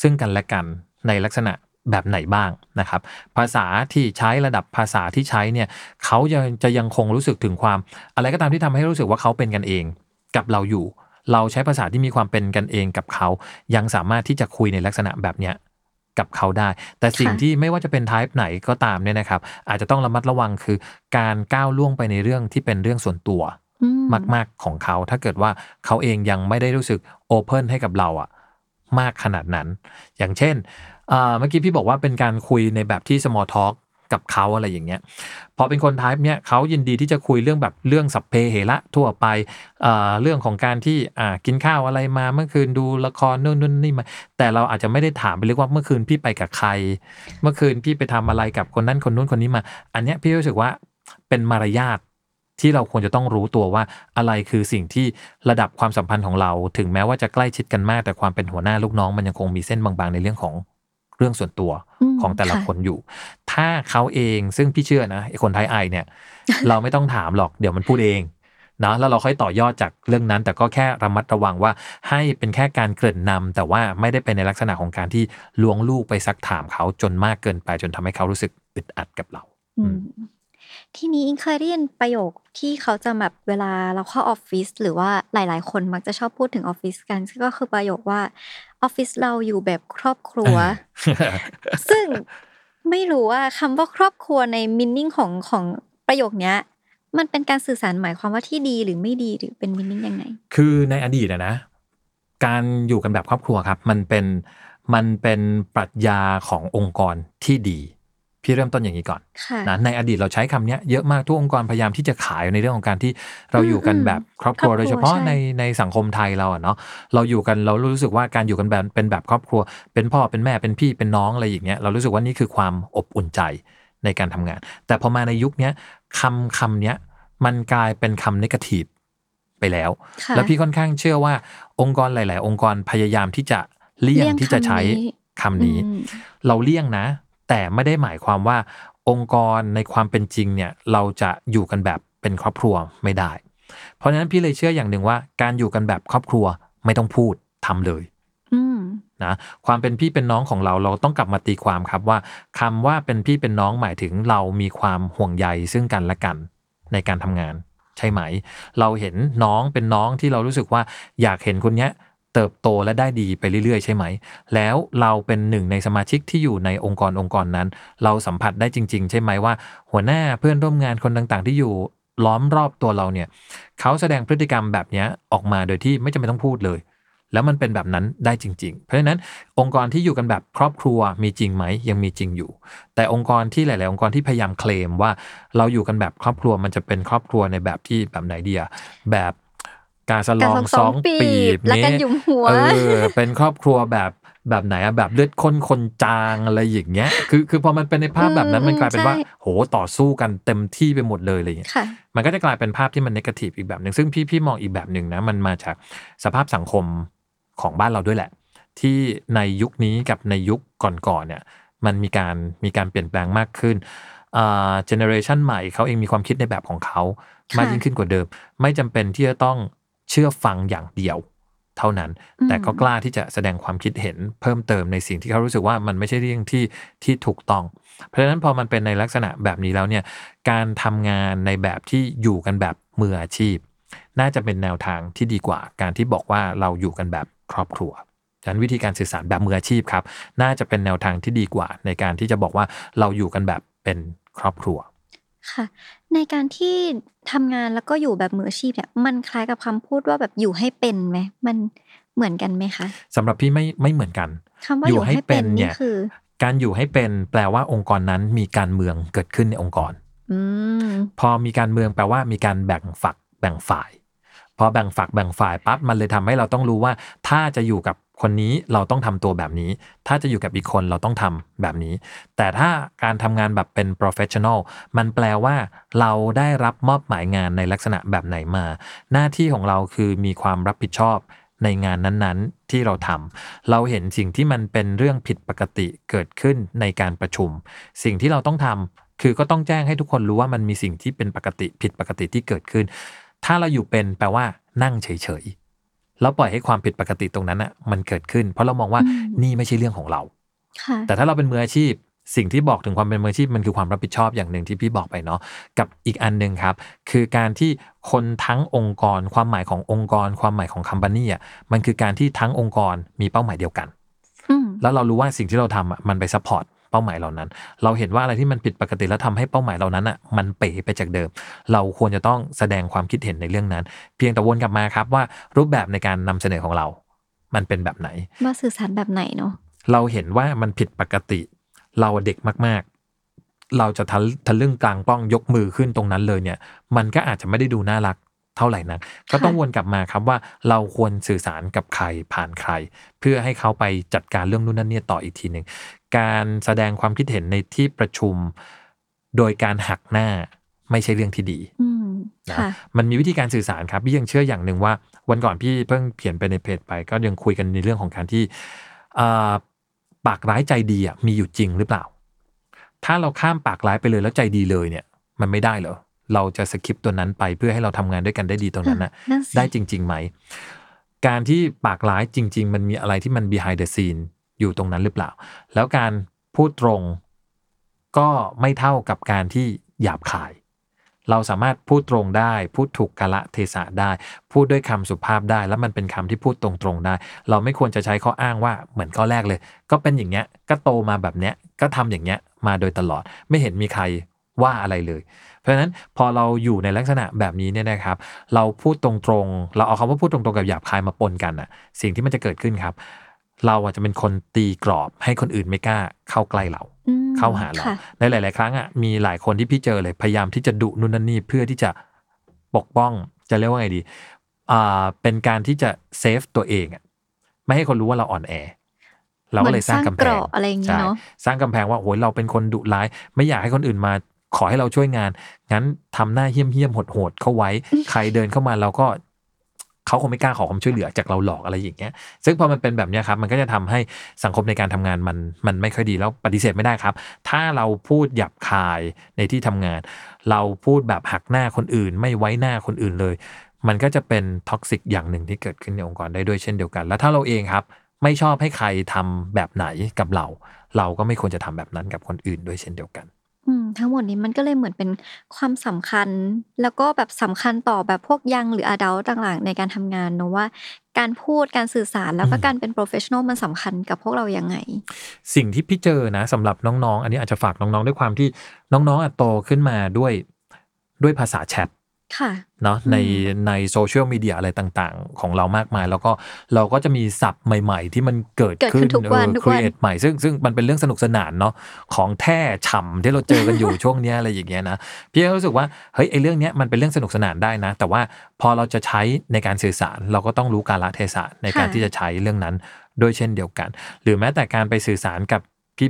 S3: ซึ่งกันและกันในลักษณะแบบไหนบ้างนะครับ ภาษาที่ใช้ระดับภาษาที่ใช้เนี่ยเขาจะจะยังคงรู้สึกถึงความ อะไรก็ตามที่ทำให้รู้สึกว่าเขาเป็นกันเอง กับเราอยู่ เราใช้ภาษาที่มีความเป็นกันเองกับเขา ยังสามารถที่จะคุยในลักษณะแบบเนี้ยกับเขาได้ แต่สิ่งที่ไม่ว่าจะเป็น type ไหนก็ตามเนี่ยนะครับ อาจจะต้องระมัดระวังคือ การก้าวล่วงไปในเรื่องที่เป็นเรื่องส่วนตัว
S2: อื
S3: มาก ๆของเขา ถ้าเกิดว่าเขาเองยังไม่ได้รู้สึกโอเพนให้กับเราอะมากขนาดนั้น อย่างเช่นอ่าเมื่อกี้พี่บอกว่าเป็นการคุยในแบบที่ small talk กับเขาอะไรอย่างเงี้ยพอเป็นคน type เนี่ยเขายินดีที่จะคุยเรื่องแบบเรื่องสัพเพเหระทั่วไปเอ่อเรื่องของการที่อ่ากินข้าวอะไรมาเมื่อคืนดูละครนู่นนู่นนี่มาแต่เราอาจจะไม่ได้ถามไปเลยว่าเมื่อคืนพี่ไปกับใคร เมื่อคืนพี่ไปทำอะไรกับคนนั้นคนนู้นคนนี้มา อันเนี้ยพี่รู้สึกว่าเป็นมารยาทที่เราควรจะต้องรู้ตัวว่าอะไรคือสิ่งที่ระดับความสัมพันธ์ของเรา ถึงแม้ว่าจะใกล้ชิดกันมากแต่ความเป็นหัวหน้าลูกน้องมันยังคงมีเส้นบางๆในเรื่องของ รื่องส่วนตัว
S2: ม
S3: ของแต่ละะคนอยู่ ถ้าเขาเองซึ่งพี่เชื่อนะไอ้คนไทยไอเนี่ย เราไม่ต้องถามหรอกเดี๋ยวมันพูดเองนะแล้วเราค่อยต่อยอดจากเรื่องนั้น แต่ก็แค่ระมัดระวังว่าให้เป็นแค่การเกริ่นนำแต่ว่าไม่ได้เป็นในลักษณะของการที่ลวงลูกไปซักถามเขาจนมากเกินไปจนทำให้เขารู้สึกอึดอัดกับเรา
S2: อืม ทีนี้อิงเคยได้ยินประโยคที่เขาจะแบบเวลาเราเข้าออฟฟิศหรือว่าหลาย ๆ คนมักจะชอบพูดถึงออฟฟิศกันก็คือประโยคว่าออฟฟิศเราอยู่แบบครอบครัว ซึ่งไม่รู้ว่าคำว่าครอบครัวในมินนิ่งของของประโยคเนี้ยมันเป็นการสื่อสารหมายความว่าที่ดีหรือไม่ดีหรือเป็นมินนิ่งยังไง
S3: คือในอดีตอะนะ การอยู่กันแบบครอบครัวครับ มันเป็นมันเป็นปรัชญาขององค์กรที่ดี พี่เริ่มต้นอย่างนี้ก่อน
S2: ค่ะ
S3: นะในอดีตเราใช้คำเนี้ยเยอะมากทุกองค์กรพยายามที่จะขายในเรื่องของการที่เราอยู่กันแบบครอบครัว
S2: ครอบครัว
S3: โดยเฉพาะ
S2: ใช่
S3: ในในสังคมไทยเราอะเนาะเราอยู่กันเรารู้สึกว่าการอยู่กันแบบเป็นแบบครอบครัว เป็นพ่อเป็นแม่เป็นพี่เป็นน้องอะไรอย่างเงี้ยเรารู้สึกว่านี่คือความอบอุ่นใจในการทำงาน แต่พอมาในยุคเนี้ยคำคำเนี้ยมันกลายเป็นคำนกาทีฟไปแล้ว
S2: ค่ะ
S3: แล้วพี่ค่อนข้างเชื่อว่าองค์กรหลาย ๆ องค์กรพยายามที่จะเลี่ยง
S2: เลี่ยง
S3: ที่จะใช้
S2: คำนี้
S3: คำนี้
S2: อืม
S3: เราเลี่ยงนะ แต่ไม่ได้หมายความว่าองค์กรในความเป็นจริงเนี่ยเราจะอยู่กันแบบเป็นครอบครัวไม่ได้ เพราะฉะนั้นพี่เลยเชื่ออย่างหนึ่งว่า การอยู่กันแบบครอบครัวไม่ต้องพูดทำเลย
S2: อืม
S3: นะความเป็นพี่เป็นน้องของเราเราต้องกลับมาตีความครับว่าคำว่าเป็นพี่เป็นน้องหมายถึงเรามีความห่วงใยซึ่งกันและกันในการทำงาน ใช่ไหม เราเห็นน้องเป็นน้องที่เรารู้สึกว่าอยากเห็นคนเนี้ย เติบโตและได้ดีไปเรื่อยๆ ใช่ไหม แล้วเราเป็นหนึ่งในสมาชิกที่อยู่ในองค์กรองค์กรนั้น เราสัมผัสได้จริง ๆ ใช่ไหมว่า หัวหน้าเพื่อนร่วมงานคนต่างๆ ที่อยู่ล้อมรอบตัวเราเนี่ยเขาแสดงพฤติกรรมแบบนี้ออกมาโดยที่ไม่จำเป็นต้องพูดเลย แล้วมันเป็นแบบนั้นได้จริง ๆ เพราะฉะนั้นองค์กรที่อยู่กันแบบครอบครัวมีจริงไหมยังมีจริงอยู่ แต่องค์กรที่หลาย ๆ องค์กรที่พยายามเคลมว่า เราอยู่กันแบบครอบครัวมันจะเป็นครอบครัวในแบบที่แบบไหนเดียแบบ การสลองสองปีบ
S2: แล้วกัน
S3: เนี้
S2: หยุมหัว
S3: เออเป็นครอบครัวแบบแบบไหนอะแบบเลือดข้นคนจางอะไรอย่างเงี้ยคือคือพอมันเป็นในภาพแบบนั้น
S2: อืม
S3: มันกลายเป็นว่า
S2: ใช่
S3: โหต่อสู้กันเต็มที่ไปหมดเลยอะไรอย่างเงี้ย
S2: ค่ะ
S3: มันก็จะกลายเป็นภาพที่มัน negative อีกแบบหนึ่งซึ่งพี่พี่มองอีกแบบหนึ่งนะมันมาจากสภาพสังคมของบ้านเราด้วยแหละ ที่ในยุคนี้กับในยุคก่อนๆเนี่ยมันมีการมีการเปลี่ยนแปลงมากขึ้นอ่า generation ใหม่เขาเองมีความคิดในแบบของเขา
S2: ค่ะ
S3: มากยิ่งขึ้นกว่าเดิม ไม่จำเป็นที่จะต้อง เชื่อฟังอย่างเดียว เท่านั้น
S2: อืม
S3: แต่ก็กล้าที่จะแสดงความคิดเห็นเพิ่มเติมในสิ่งที่เขารู้สึกว่ามันไม่ใช่เรื่องที่ที่ถูกต้อง เพราะฉะนั้นพอมันเป็นในลักษณะแบบนี้แล้วเนี่ยการทำงานในแบบที่อยู่กันแบบมืออาชีพ น่าจะเป็นแนวทางที่ดีกว่า การที่บอกว่าเราอยู่กันแบบครอบครัวฉะนั้นวิธีการสื่อสารแบบมืออาชีพครับ น่าจะเป็นแนวทางที่ดีกว่า ในการที่จะบอกว่าเราอยู่กันแบบเป็นครอบครัว
S2: ค่ะ ในการที่ ทำงานแล้วก็อยู่แบบมืออาชีพเนี่ยมันคล้ายกับคำพูดว่าแบบอยู่ให้เป็นไหมมันเหมือนกันไหมคะ
S3: สำหรับพี่ไม่ไม่เหมือนกัน
S2: คำว่าอยู่ให้เป็นนี่คือ
S3: การอยู่ให้เป็นแปลว่าองค์กรนั้นมีการเมืองเกิดขึ้นในองค์กร
S2: อืม
S3: พอมีการเมืองแปลว่ามีการแบ่งฝักแบ่งฝ่ายพอแบ่งฝักแบ่งฝ่ายปั๊บมันเลยทำให้เราต้องรู้ว่า ถ้าจะอยู่กับ คนนี้เราต้องทำตัวแบบนี้ ถ้าจะอยู่กับอีกคนเราต้องทำแบบนี้ แต่ถ้าการทำงานแบบเป็น professional มันแปลว่า เราได้รับมอบหมายงานในลักษณะแบบไหนมา หน้าที่ของเราคือมีความรับผิดชอบในงานนั้นๆที่เราทำเราเห็นสิ่งที่มันเป็นเรื่องผิดปกติเกิดขึ้นในการประชุม สิ่งที่เราต้องทำคือก็ต้องแจ้งให้ทุกคนรู้ว่ามันมีสิ่งที่เป็นปกติผิดปกติที่เกิดขึ้น ถ้าเราอยู่เป็นแปลว่านั่งเฉยๆ แล้วปล่อยให้ความผิดปกติตรงนั้นอะมันเกิดขึ้น เพราะเรามองว่า
S2: อืม
S3: นี่ไม่ใช่เรื่องของเรา
S2: ค่ะ
S3: แต่ถ้าเราเป็นมืออาชีพ สิ่งที่บอกถึงความเป็นมืออาชีพมันคือความรับผิดชอบอย่างหนึ่งที่พี่บอกไปเนาะกับอีกอันหนึ่งครับ คือการที่คนทั้งองค์กร ความหมายขององค์กร ความหมายของ company อะมันคือการที่ทั้งองค์กรมีเป้าหมายเดียวกัน
S2: อืม
S3: แล้วเรารู้ว่าสิ่งที่เราทำอะมันไป support เป้าหมายเหล่านั้น เราเห็นว่าอะไรที่มันผิดปกติแล้วทำให้เป้าหมายเหล่านั้นอะมันเป๋ไปจากเดิม เราควรจะต้องแสดงความคิดเห็นในเรื่องนั้น เพียงแต่วนกลับมาครับว่ารูปแบบในการนำเสนอของเรา มันเป็นแบบไหน
S2: ว่าสื่อสารแบบไหนเนาะ
S3: เราเห็นว่ามันผิดปกติ เราเด็กมากๆเราจะทะทะลึ่งกลางป้องยกมือขึ้นตรงนั้นเลยเนี่ย มันก็อาจจะไม่ได้ดูน่ารัก เท่าไหร่นักก็ต้องวนกลับมาครับว่าเราควรสื่อสารกับใครผ่านใคร เพื่อให้เขาไปจัดการเรื่องนู่นนั่นเนี่ยต่ออีกทีหนึ่งการแสดงความคิดเห็นในที่ประชุม โดยการหักหน้าไม่ใช่เรื่องที่ดี
S2: อืม
S3: นะ
S2: ค่ะ
S3: มันมีวิธีการสื่อสารครับพี่ยังเชื่ออย่างหนึ่งว่า วันก่อนพี่เพิ่งเขียนไปในเพจไป ก็ยังคุยกันในเรื่องของการที่อ่าปากร้ายใจดีอะมีอยู่จริงหรือเปล่า ถ้าเราข้ามปากร้ายไปเลยแล้วใจดีเลยเนี่ย มันไม่ได้เหรอ เราจะสคิปตัวนั้นไปเพื่อให้เราทำงานด้วยกันได้ดีตรงนั้นนะ
S2: นั่นสิ
S3: ได้จริง ๆ ไหม การที่ปากร้ายจริง ๆ มันมีอะไรที่มัน behind the scene อยู่ตรงนั้นหรือเปล่า แล้วการพูดตรงก็ไม่เท่ากับการที่หยาบคาย เราสามารถพูดตรงได้ พูดถูกกาละเทศะได้ พูดด้วยคำสุภาพได้ แล้วมันเป็นคำที่พูดตรงๆได้ เราไม่ควรจะใช้ข้ออ้างว่าเหมือนข้อแรกเลย ก็เป็นอย่างเงี้ยก็โตมาแบบเนี้ยก็ทำอย่างเงี้ยมาโดยตลอดไม่เห็นมีใครว่าอะไรเลย เพราะฉะนั้นพอเราอยู่ในลักษณะแบบนี้เนี่ยนะครับ เราพูดตรงๆ เราเอาคำว่าพูดตรงๆกับหยาบคายมาปนกันอะสิ่งที่มันจะเกิดขึ้นครับ เราอาจจะเป็นคนตีกรอบให้คนอื่นไม่กล้าเข้าใกล้เรา
S2: อืม
S3: เข้าหาเรา
S2: ค่ะ
S3: ในหลาย ๆ ครั้งอะมีหลายคนที่พี่เจอเลยพยายามที่จะดุนู่นนั่นนี่เพื่อที่จะปกป้องจะเรียกว่าไงดีอ่าเป็นการที่จะเซฟตัวเองอะไม่ให้คนรู้ว่าเราอ่อนแอเราก็เลยสร้างกำแพ
S2: เหมือนสร้างเก
S3: ง
S2: ราะอะไรอย่างงี้
S3: ใช่
S2: เนอะ
S3: สร้างกำแพงว่าโอ้ยเราเป็นคนดุร้าย ไม่อยากให้คนอื่นมา ขอให้เราช่วยงาน งั้นทำหน้าเหี้ยมเหี้ยมๆโหดๆเข้าไว้ ใครเดินเข้ามาเราก็เขาคงไม่กล้าขอความช่วยเหลือจากเราหลอกอะไรอย่างเงี้ย ซึ่งพอมันเป็นแบบเนี้ยครับ มันก็จะทำให้สังคมในการทำงานมันมันไม่ค่อยดีแล้วปฏิเสธไม่ได้ครับ ถ้าเราพูดหยาบคายในที่ทำงาน เราพูดแบบหักหน้าคนอื่น ไม่ไว้หน้าคนอื่นเลย มันก็จะเป็นท็อกซิกอย่างหนึ่งที่เกิดขึ้นในองค์กรได้ด้วยเช่นเดียวกัน แล้วถ้าเราเองครับ ไม่ชอบให้ใครทำแบบไหนกับเรา เราก็ไม่ควรจะทำแบบนั้นกับคนอื่นด้วยเช่นเดียวกัน
S2: อืม ทั้งหมดนี้มันก็เลยเหมือนเป็นความสำคัญ แล้วก็แบบสำคัญต่อแบบพวกยังหรืออดัลต่าง ๆ ในการทำงานเนอะว่า การพูดการสื่อสารแล้วก็
S3: อืม
S2: การเป็น professional มันสำคัญกับพวกเรายังไง
S3: สิ่งที่พี่เจอนะสำหรับน้องๆ อันนี้อาจจะฝากน้องๆ ด้วยความที่น้องๆอะโตขึ้นมาด้วยด้วยภาษาแชท
S2: ค่ะ
S3: เนาะในในโซเชียลมีเดียอะไรต่างๆ ของเรามากมาย แล้วก็เราก็จะมีศัพท์ใหม่ ๆ ที่มันเกิด
S2: เกิดขึ้
S3: ขึ้
S2: นทุกวันทุก
S3: ครี
S2: วัน
S3: เอทใหม่ซึ่งซึ่งมันเป็นเรื่องสนุกสนานเนาะของแท้ฉ่ำที่เราเจอกันอยู่ช่วงเนี้ยอะไรอย่างเงี้ยนะพี่ก็รู้สึกว่าเฮ้ยไอเรื่องเนี้ยมันเป็นเรื่องสนุกสนานได้นะ แต่ว่าพอเราจะใช้ในการสื่อสาร เราก็ต้องรู้กาลเทศะในการ
S2: ค่ะ
S3: ที่จะใช้เรื่องนั้นด้วยเช่นเดียวกัน หรือแม้แต่การไปสื่อสารกับ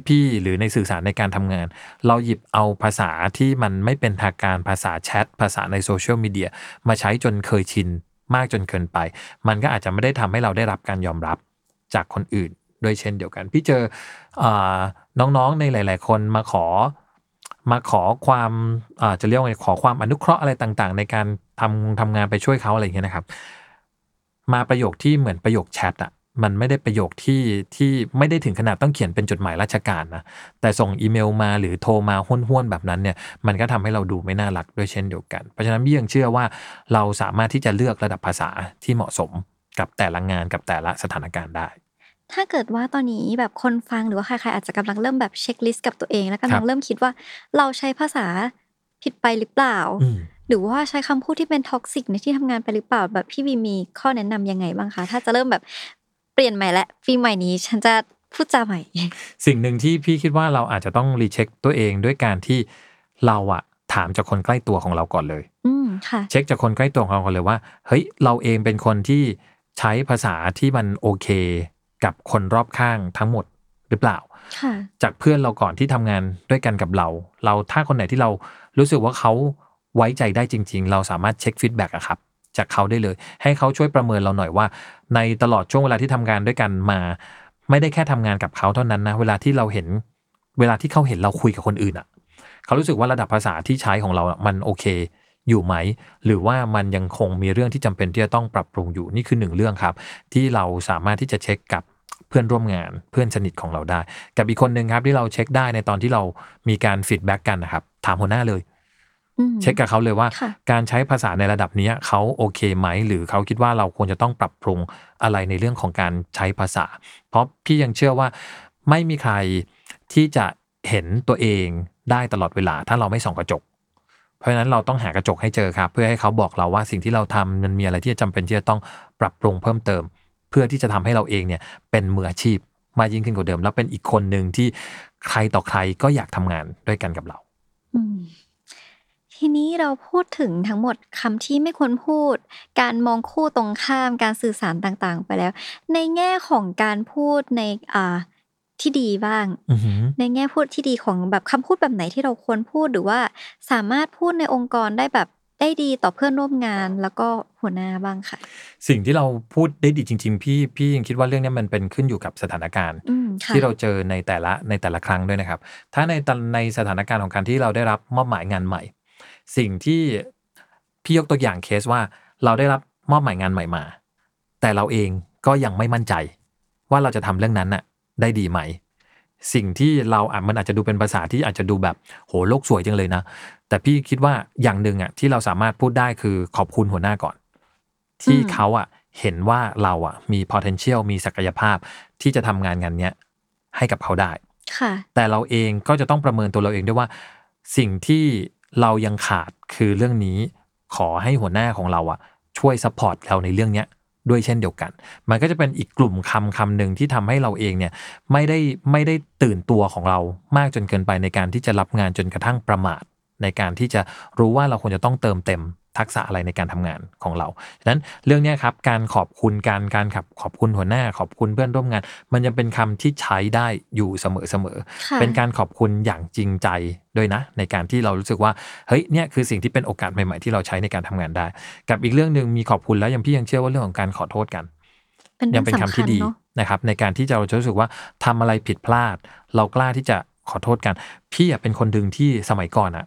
S3: พี่ๆหรือในสื่อสารในการทำงาน เราหยิบเอาภาษาที่มันไม่เป็นทางการภาษาแชทภาษาในโซเชียลมีเดียมาใช้จนเคยชินมากจนเกินไป มันก็อาจจะไม่ได้ทำให้เราได้รับการยอมรับจากคนอื่นด้วยเช่นเดียวกัน พี่เจออน้องๆในหลาย ๆ คนมาขอมาขอความาจะเรียกว่าไงขอความอนุเคราะห์อะไรต่างๆ ในการทำทำงานไปช่วยเขาอะไรอย่างเงี้ยนะครับ มาประโยคที่เหมือนประโยคแชทอะ มันไม่ได้ประโยคที่ที่ไม่ได้ถึงขนาดต้องเขียนเป็นจดหมายราชการนะแต่ส่งอีเมลมาหรือโทรมาห้วนๆแบบนั้นเนี่ยมันก็ทำให้เราดูไม่น่ารักด้วยเช่นเดียวกัน เพราะฉะนั้นพี่ยังเชื่อว่าเราสามารถที่จะเลือกระดับภาษาที่เหมาะสมกับแต่ละงานกับแต่ละสถานการณ์ได้
S2: ถ้าเกิดว่าตอนนี้แบบคนฟังหรือว่าใครๆอาจจะกำลังเริ่มแบบ checklist กับตัวเองแล้ว
S3: ครั
S2: ลังเริ่มคิดว่าเราใช้ภาษาผิดไปหรือเปล่า
S3: อืม
S2: หรือว่าใช้คำพูดที่เป็น toxic ในที่ทำงานไปหรือเปล่าแบบพี่วีมีข้อแนะนำยังไงบ้างคะถ้าจะเริ่มแบบ เปลี่ยนใหม่และปีใหม่นี้ฉันจะพูดจาใหม่
S3: สิ่งหนึ่งที่พี่คิดว่าเราอาจจะต้อง recheck ตัวเองด้วยการที่เราอะถามจากคนใกล้ตัวของเราก่อนเลย
S2: อืมค่ะ
S3: เช็คจากคนใกล้ตัวของเราก่อนเลยว่า เฮ้ย เราเองเป็นคนที่ใช้ภาษาที่มันโอเค กับคนรอบข้างทั้งหมดหรือเปล่า
S2: ค่ะ
S3: จากเพื่อนเราก่อนที่ทำงานด้วยกันกับเรา เราถ้าคนไหนที่เรารู้สึกว่าเขาไว้ใจได้จริง ๆ เราสามารถเช็คฟีดแบ็กอะครับ จากเขาได้เลย ให้เขาช่วยประเมินเราหน่อยว่า ในตลอดช่วงเวลาที่ทำงานด้วยกันมา ไม่ได้แค่ทำงานกับเขาเท่านั้นนะเวลาที่เราเห็นเวลาที่เขาเห็นเราคุยกับคนอื่นอะเขารู้สึกว่าระดับภาษาที่ใช้ของเราอะมันโอเค อยู่ไหม หรือว่ามันยังคงมีเรื่องที่จำเป็นที่จะต้องปรับปรุงอยู่นี่คือหนึ่งเรื่องครับ ที่เราสามารถที่จะเช็คกับเพื่อนร่วมงาน เพื่อนสนิทของเราได้ กับอีกคนหนึ่งครับที่เราเช็คได้ในตอนที่เรามีการ feedback กันนะครับถามหัวหน้าเลย เช็คกับเขาเลยว่า
S2: ค่ะ
S3: การใช้ภาษาในระดับเนี้ยเขาโอเคไหม หรือเขาคิดว่าเราควรจะต้องปรับปรุงอะไรในเรื่องของการใช้ภาษา เพราะพี่ยังเชื่อว่าไม่มีใครที่จะเห็นตัวเองได้ตลอดเวลา ถ้าเราไม่ส่องกระจก เพราะฉะนั้นเราต้องหากระจกให้เจอครับ เพื่อให้เขาบอกเราว่าสิ่งที่เราทำมันมีอะไรที่จำเป็นที่จะต้องปรับปรุงเพิ่มเติม เพื่อที่จะทำให้เราเองเนี่ยเป็นมืออาชีพมากยิ่งขึ้นกว่าเดิม แล้วเป็นอีกคนหนึ่งที่ใครต่อใครก็อยากทำงานด้วยกันกับเรา
S2: อืม ทีนี้เราพูดถึงทั้งหมดคำที่ไม่ควรพูด การมองคู่ตรงข้ามการสื่อสารต่างๆ ไปแล้ว ในแง่ของการพูดในอ่าที่ดีบ้าง
S3: อือหือ
S2: ในแง่พูดที่ดีของแบบคำพูดแบบไหนที่เราควรพูดหรือว่าสามารถพูดในองค์กรได้แบบได้ดีต่อเพื่อนร่วมงานแล้วก็หัวหน้าบ้างค่ะ
S3: สิ่งที่เราพูดได้ดีจริง ๆ พี่พี่ยังคิดว่าเรื่องเนี้ยมันเป็นขึ้นอยู่กับสถานการณ์
S2: อืมค่ะ
S3: ที่เราเจอในแต่ละในแต่ละครั้งด้วยนะครับ ถ้าในตอนในสถานการณ์ของการที่เราได้รับมอบหมายงานใหม่ สิ่งที่พี่ยกตัวอย่างเคสว่าเราได้รับมอบหมายงานใหม่มา แต่เราเองก็ยังไม่มั่นใจ ว่าเราจะทำเรื่องนั้นน่ะได้ดีไหม สิ่งที่เราอะมันอาจจะดูเป็นภาษาที่อาจจะดูแบบโหโลกสวยจังเลยนะ แต่พี่คิดว่าอย่างหนึ่งอะที่เราสามารถพูดได้คือขอบคุณหัวหน้าก่อน ที่
S2: อืม
S3: เขาอะเห็นว่าเราอะมี potential มีศักยภาพที่จะทำงานงานเนี้ยให้กับเขาได้
S2: ค่ะ
S3: แต่เราเองก็จะต้องประเมินตัวเราเองด้วยว่า สิ่งที่ เรายังขาดคือเรื่องนี้ขอให้หัวหน้าของเราอะช่วย support เราในเรื่องเนี้ยด้วยเช่นเดียวกัน มันก็จะเป็นอีกกลุ่มคำคำหนึ่งที่ทำให้เราเองเนี่ยไม่ได้ไม่ได้ตื่นตัวของเรามากจนเกินไปในการที่จะรับงานจนกระทั่งประมาท ในการที่จะรู้ว่าเราควรจะต้องเติมเต็ม ทักษะอะไรในการทำงานของเราฉะนั้นเรื่องเนี้ยครับการขอบคุณการการขับขอบคุณหัวหน้า ขอบคุณเพื่อนร่วมงาน มันยังเป็นคำที่ใช้ได้อยู่เสมอเสมอ
S2: ค่ะ
S3: เป็นการขอบคุณอย่างจริงใจด้วยนะ ในการที่เรารู้สึกว่าเฮ้ยเนี่ยคือสิ่งที่เป็นโอกาสใหม่ๆที่เราใช้ในการทำงานได้ กับอีกเรื่องหนึ่งมีขอบคุณแล้วยังพี่ยังเชื่อว่าเรื่องของการขอโทษกัน
S2: เป็น
S3: ยั
S2: เรื่อง
S3: เป็นคำ
S2: สำคั
S3: ที่
S2: ญ
S3: ดี
S2: เนาะ
S3: นะครับ ในการที่จะเราจะรู้สึกว่าทำอะไรผิดพลาด เรากล้าที่จะขอโทษกัน พี่อะเป็นคนดึงที่สมัยก่อนอะ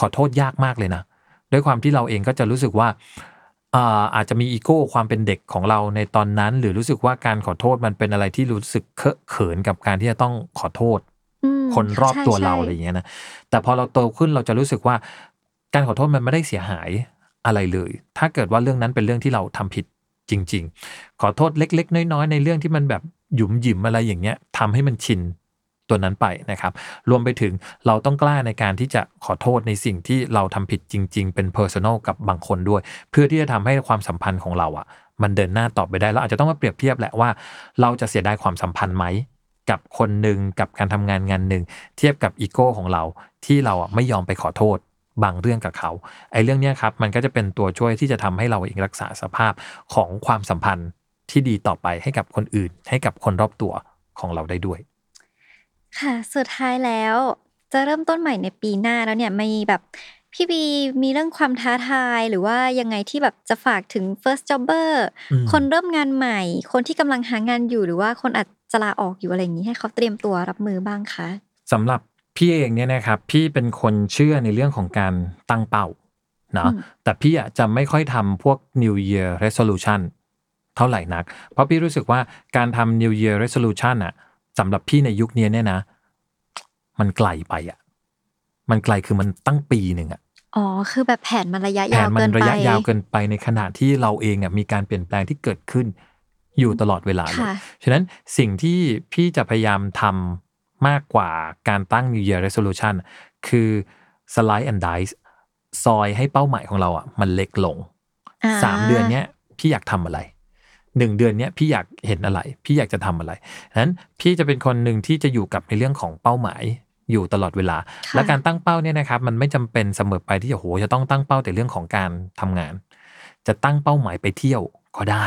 S3: ขอโทษยากมากเลยนะ ด้วยความที่เราเองก็จะรู้สึกว่าอ่าอาจจะมีอีโก้ความเป็นเด็กของเราในตอนนั้น หรือรู้สึกว่าการขอโทษมันเป็นอะไรที่รู้สึกเคอะเขินกับการที่จะต้องขอโทษ
S2: อืม
S3: คนรอบ
S2: ใช่
S3: ตัวเรา
S2: ใช่
S3: อะไรอย่างเงี้ยนะแต่พอเราโตขึ้นเราจะรู้สึกว่า การขอโทษมันไม่ได้เสียหายอะไรเลย ถ้าเกิดว่าเรื่องนั้นเป็นเรื่องที่เราทำผิดจริง ๆ ขอโทษเล็ก ๆ น้อยๆ ในเรื่องที่มันแบบหยุมหยิมอะไรอย่างเงี้ยทำให้มันชิน ตัวนั้นไปนะครับ รวมไปถึงเราต้องกล้าในการที่จะขอโทษในสิ่งที่เราทำผิดจริง ๆ เป็น personal กับบางคนด้วย เพื่อที่จะทำให้ความสัมพันธ์ของเราอะมันเดินหน้าต่อไปได้เราอาจจะต้องมาเปรียบเทียบแหละว่า เราจะเสียดายความสัมพันธ์ไหมกับคนหนึ่งกับการทำงานงานหนึ่งเทียบกับอีโก้ของเรา ที่เราอะไม่ยอมไปขอโทษบางเรื่องกับเขาไอ้เรื่องนี้ครับมันก็จะเป็นตัวช่วยที่จะทำให้เราเองรักษาสภาพของความสัมพันธ์ที่ดีต่อไปให้กับคนอื่น ให้กับคนรอบตัวของเราได้ด้วย
S2: ค่ะ สุดท้ายแล้ว จะเริ่มต้นใหม่ในปีหน้าแล้วเนี่ย มีแบบ พี่บีมีเรื่องความท้าทาย หรือว่ายังไงที่แบบจะฝากถึง first jobber
S3: อืม
S2: คนเริ่มงานใหม่ คนที่กำลังหางานอยู่ หรือว่าคนอาจจะลาออกอยู่อะไรอย่างนี้ ให้เขาเตรียมตัวรับมือบ้างคะ
S3: สำหรับพี่เองเนี่ยนะครับพี่เป็นคนเชื่อในเรื่องของการตั้งเป้าเนาะ
S2: อืม
S3: แต่พี่อะจะไม่ค่อยทำพวก New Year Resolution เท่าไหร่นัก เพราะพี่รู้สึกว่าการทำ New Year Resolution อะ สำหรับพี่ในยุคนี้เนี่ยนะ มันไกลไปอะมันไกลคือมันตั้งปีหนึ่งอะ
S2: อ๋อ คือแบบแผนมันระยะ
S3: แผ
S2: ยานว
S3: มั
S2: เกิ
S3: น
S2: น
S3: ระ
S2: ไป
S3: ยะยาวเกินไปในขณะที่เราเองอะมีการเปลี่ยนแปลงที่เกิดขึ้นอยู่ตลอดเวลาเลย
S2: ค่ะ
S3: ฉะนั้นสิ่งที่พี่จะพยายามทำมากกว่าการตั้ง New Year Resolution คือ slide and dice ซอยให้เป้าหมายของเราอะมันเล็กลง
S2: อ่า
S3: สามเดือนเนี้ยพี่อยากทำอะไร หนึ่งเดือนเนี้ยพี่อยากเห็นอะไร พี่อยากจะทำอะไรฉะนั้นพี่จะเป็นคนหนึ่งที่จะอยู่กับในเรื่องของเป้าหมายอยู่ตลอดเวลา
S2: ค่ะ
S3: และการตั้งเป้าเนี่ยนะครับ มันไม่จำเป็นเสมอไปที่จะโหจะต้องตั้งเป้าแต่เรื่องของการทำงาน จะตั้งเป้าหมายไปเที่ยวก็ได้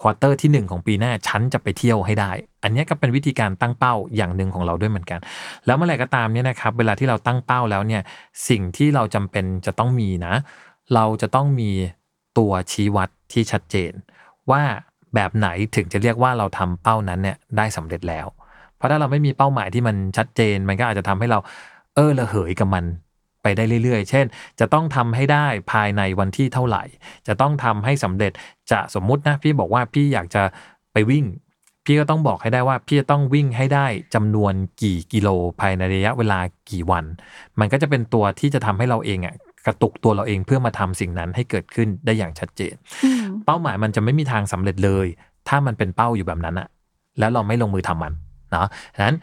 S3: ควอเตอร์ที่หนึ่งของปีหน้าฉันจะไปเที่ยวให้ได้ อันเนี้ยก็เป็นวิธีการตั้งเป้าอย่างหนึ่งของเราด้วยเหมือนกัน แล้วเมื่อไหร่ก็ตามเนี่ยนะครับ เวลาที่เราตั้งเป้าแล้วเนี่ย สิ่งที่เราจำเป็นจะต้องมีนะ เราจะต้องมีตัวชี้วัดที่ชัดเจน ว่าแบบไหนถึงจะเรียกว่าเราทำเป้านั้นเนี่ยได้สำเร็จแล้ว เพราะถ้าเราไม่มีเป้าหมายที่มันชัดเจน มันก็อาจจะทำให้เราเออระเหยกับมันไปได้เรื่อยๆ เช่น จะต้องทำให้ได้ภายในวันที่เท่าไหร่ จะต้องทำให้สำเร็จ จะสมมุตินะพี่บอกว่าพี่อยากจะไปวิ่ง พี่ก็ต้องบอกให้ได้ว่า พี่จะต้องวิ่งให้ได้จำนวนกี่กิโลภายในระยะเวลากี่วัน มันก็จะเป็นตัวที่จะทำให้เราเองอะกระตุกตัวเราเองเพื่อมาทำสิ่งนั้นให้เกิดขึ้นได้อย่างชัดเจน เป้าหมายมันจะไม่มีทางสำเร็จเลย ถ้ามันเป็นเป้าอยู่แบบนั้นอะแล้วเราไม่ลงมือทำมันเนาะฉะนั้น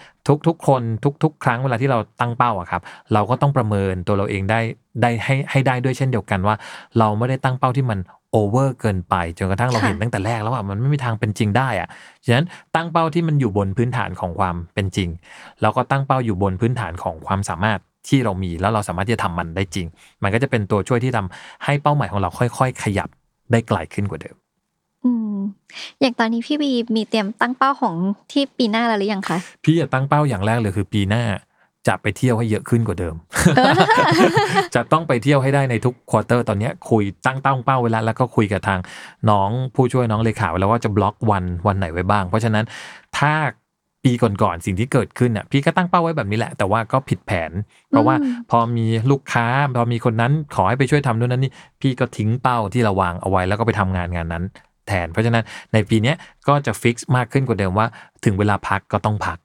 S3: ทุกๆคนทุก ๆ ครั้งเวลาที่เราตั้งเป้าอะครับ เราก็ต้องประเมินตัวเราเองได้ได้ให้ให้ได้ด้วยเช่นเดียวกันว่า เราไม่ได้ตั้งเป้าที่มันโอเวอร์เกินไปจนกระทั่งเรา
S2: ค่ะ
S3: เห็นตั้งแต่แรกแล้วว่ามันไม่มีทางเป็นจริงได้อะฉะนั้นตั้งเป้าที่มันอยู่บนพื้นฐานของความเป็นจริง แล้วก็ตั้งเป้าอยู่บนพื้นฐานของความสามารถที่เรามีแล้วเราสามารถที่จะทำมันได้จริง มันก็จะเป็นตัวช่วยที่ทำให้เป้าหมายของเราค่อย ๆ ขยับ ได้ไกลขึ้นกว่าเดิม
S2: อืมอย่างตอนนี้พี่บีมีเตรียมตั้งเป้าของที่ปีหน้าแล้วหรือยังคะ
S3: พี่จะตั้งเป้าอย่างแรกเลยคือปีหน้าจะไปเที่ยวให้เยอะขึ้นกว่าเดิม จะต้องไปเที่ยวให้ได้ในทุกควอเตอร์ตอนเนี้ยคุยตั้งตั้งเป้าไว้แล้วแล้วก็คุยกับทางน้องผู้ช่วยน้องเลขาไว้แล้วว่าจะบล็อกวันวันไหนไว้บ้าง เพราะฉะนั้นถ้า ปีก่อนๆสิ่งที่เกิดขึ้นน่ะพี่ก็ตั้งเป้าไว้แบบนี้แหละ แต่ว่าก็ผิดแผน เพราะว่า
S2: อืม
S3: พอมีลูกค้าพอมีคนนั้นขอให้ไปช่วยทำนู่นนั่นนี่พี่ก็ทิ้งเป้าที่เราวางเอาไว้แล้วก็ไปทำงานงานนั้น แทน เพราะฉะนั้นในปีเนี้ยก็จะฟิกซ์มากขึ้นกว่าเดิมว่า ถึงเวลาพักก็ต้องพัก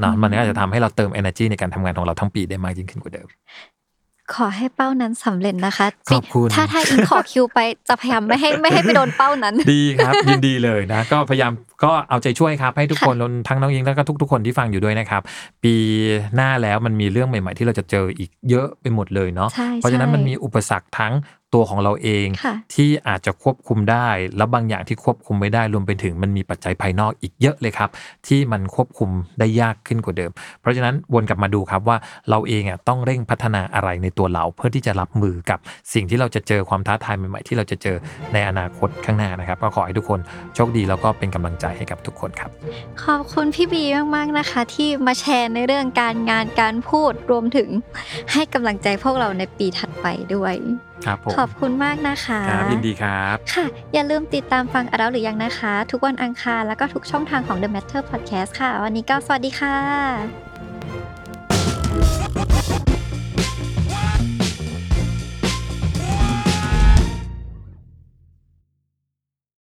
S3: เนาะมันก็จะทำให้เราเติม energy ในการทำงานของเราทั้งปีได้มากยิ่งขึ้นกว่าเดิม
S2: ขอให้เป้านั้นสำเร็จนะคะ
S3: ขอบคุณ
S2: ถ้าถ้าอิงขอคิวไปจะพยายามไม่ให้ไม่ให้ไปโดนเป้านั้น
S3: ดีครับยินดีเลยนะ ก็พยายามก็เอาใจช่วยครับ ให้ทุกคนรวมทั้งน้องยิงแล้วก็ทุก ๆ คนที่ฟังอยู่ด้วยนะครับ ปีหน้าแล้วมันมีเรื่องใหม่ ๆ ที่เราจะเจออีกเยอะไปหมดเลยเนาะ
S2: ใช่
S3: เพราะฉะนั้น
S2: ใช่
S3: มันมีอุปสรรคทั้ง ตัวของเราเอง
S2: ค่ะ
S3: ที่อาจจะควบคุมได้ แล้วบางอย่างที่ควบคุมไม่ได้รวมไปถึงมันมีปัจจัยภายนอกอีกเยอะเลยครับ ที่มันควบคุมได้ยากขึ้นกว่าเดิม เพราะฉะนั้นวนกลับมาดูครับว่าเราเองอะต้องเร่งพัฒนาอะไรในตัวเรา เพื่อที่จะรับมือกับสิ่งที่เราจะเจอความท้าทายใหม่ๆที่เราจะเจอในอนาคตข้างหน้านะครับ ก็ขอให้ทุกคนโชคดีแล้วก็เป็นกำลังใจให้กับทุกคนครับ
S2: ขอบคุณพี่บีมากๆนะคะ ที่มาแชร์ในเรื่องการงานการพูดรวมถึงให้กำลังใจพวกเราในปีถัดไปด้วย
S3: ครับผม
S2: ขอบคุณมากนะคะ
S3: ครับยินดีครับ
S2: ค่ะ อย่าลืมติดตามฟังอ d ด l หรือยังนะคะ ทุกวันอังคารแล้วก็ทุกช่องทางของ The Matter Podcast ค่ะ วันนี้ก็สวัสดีค่ะ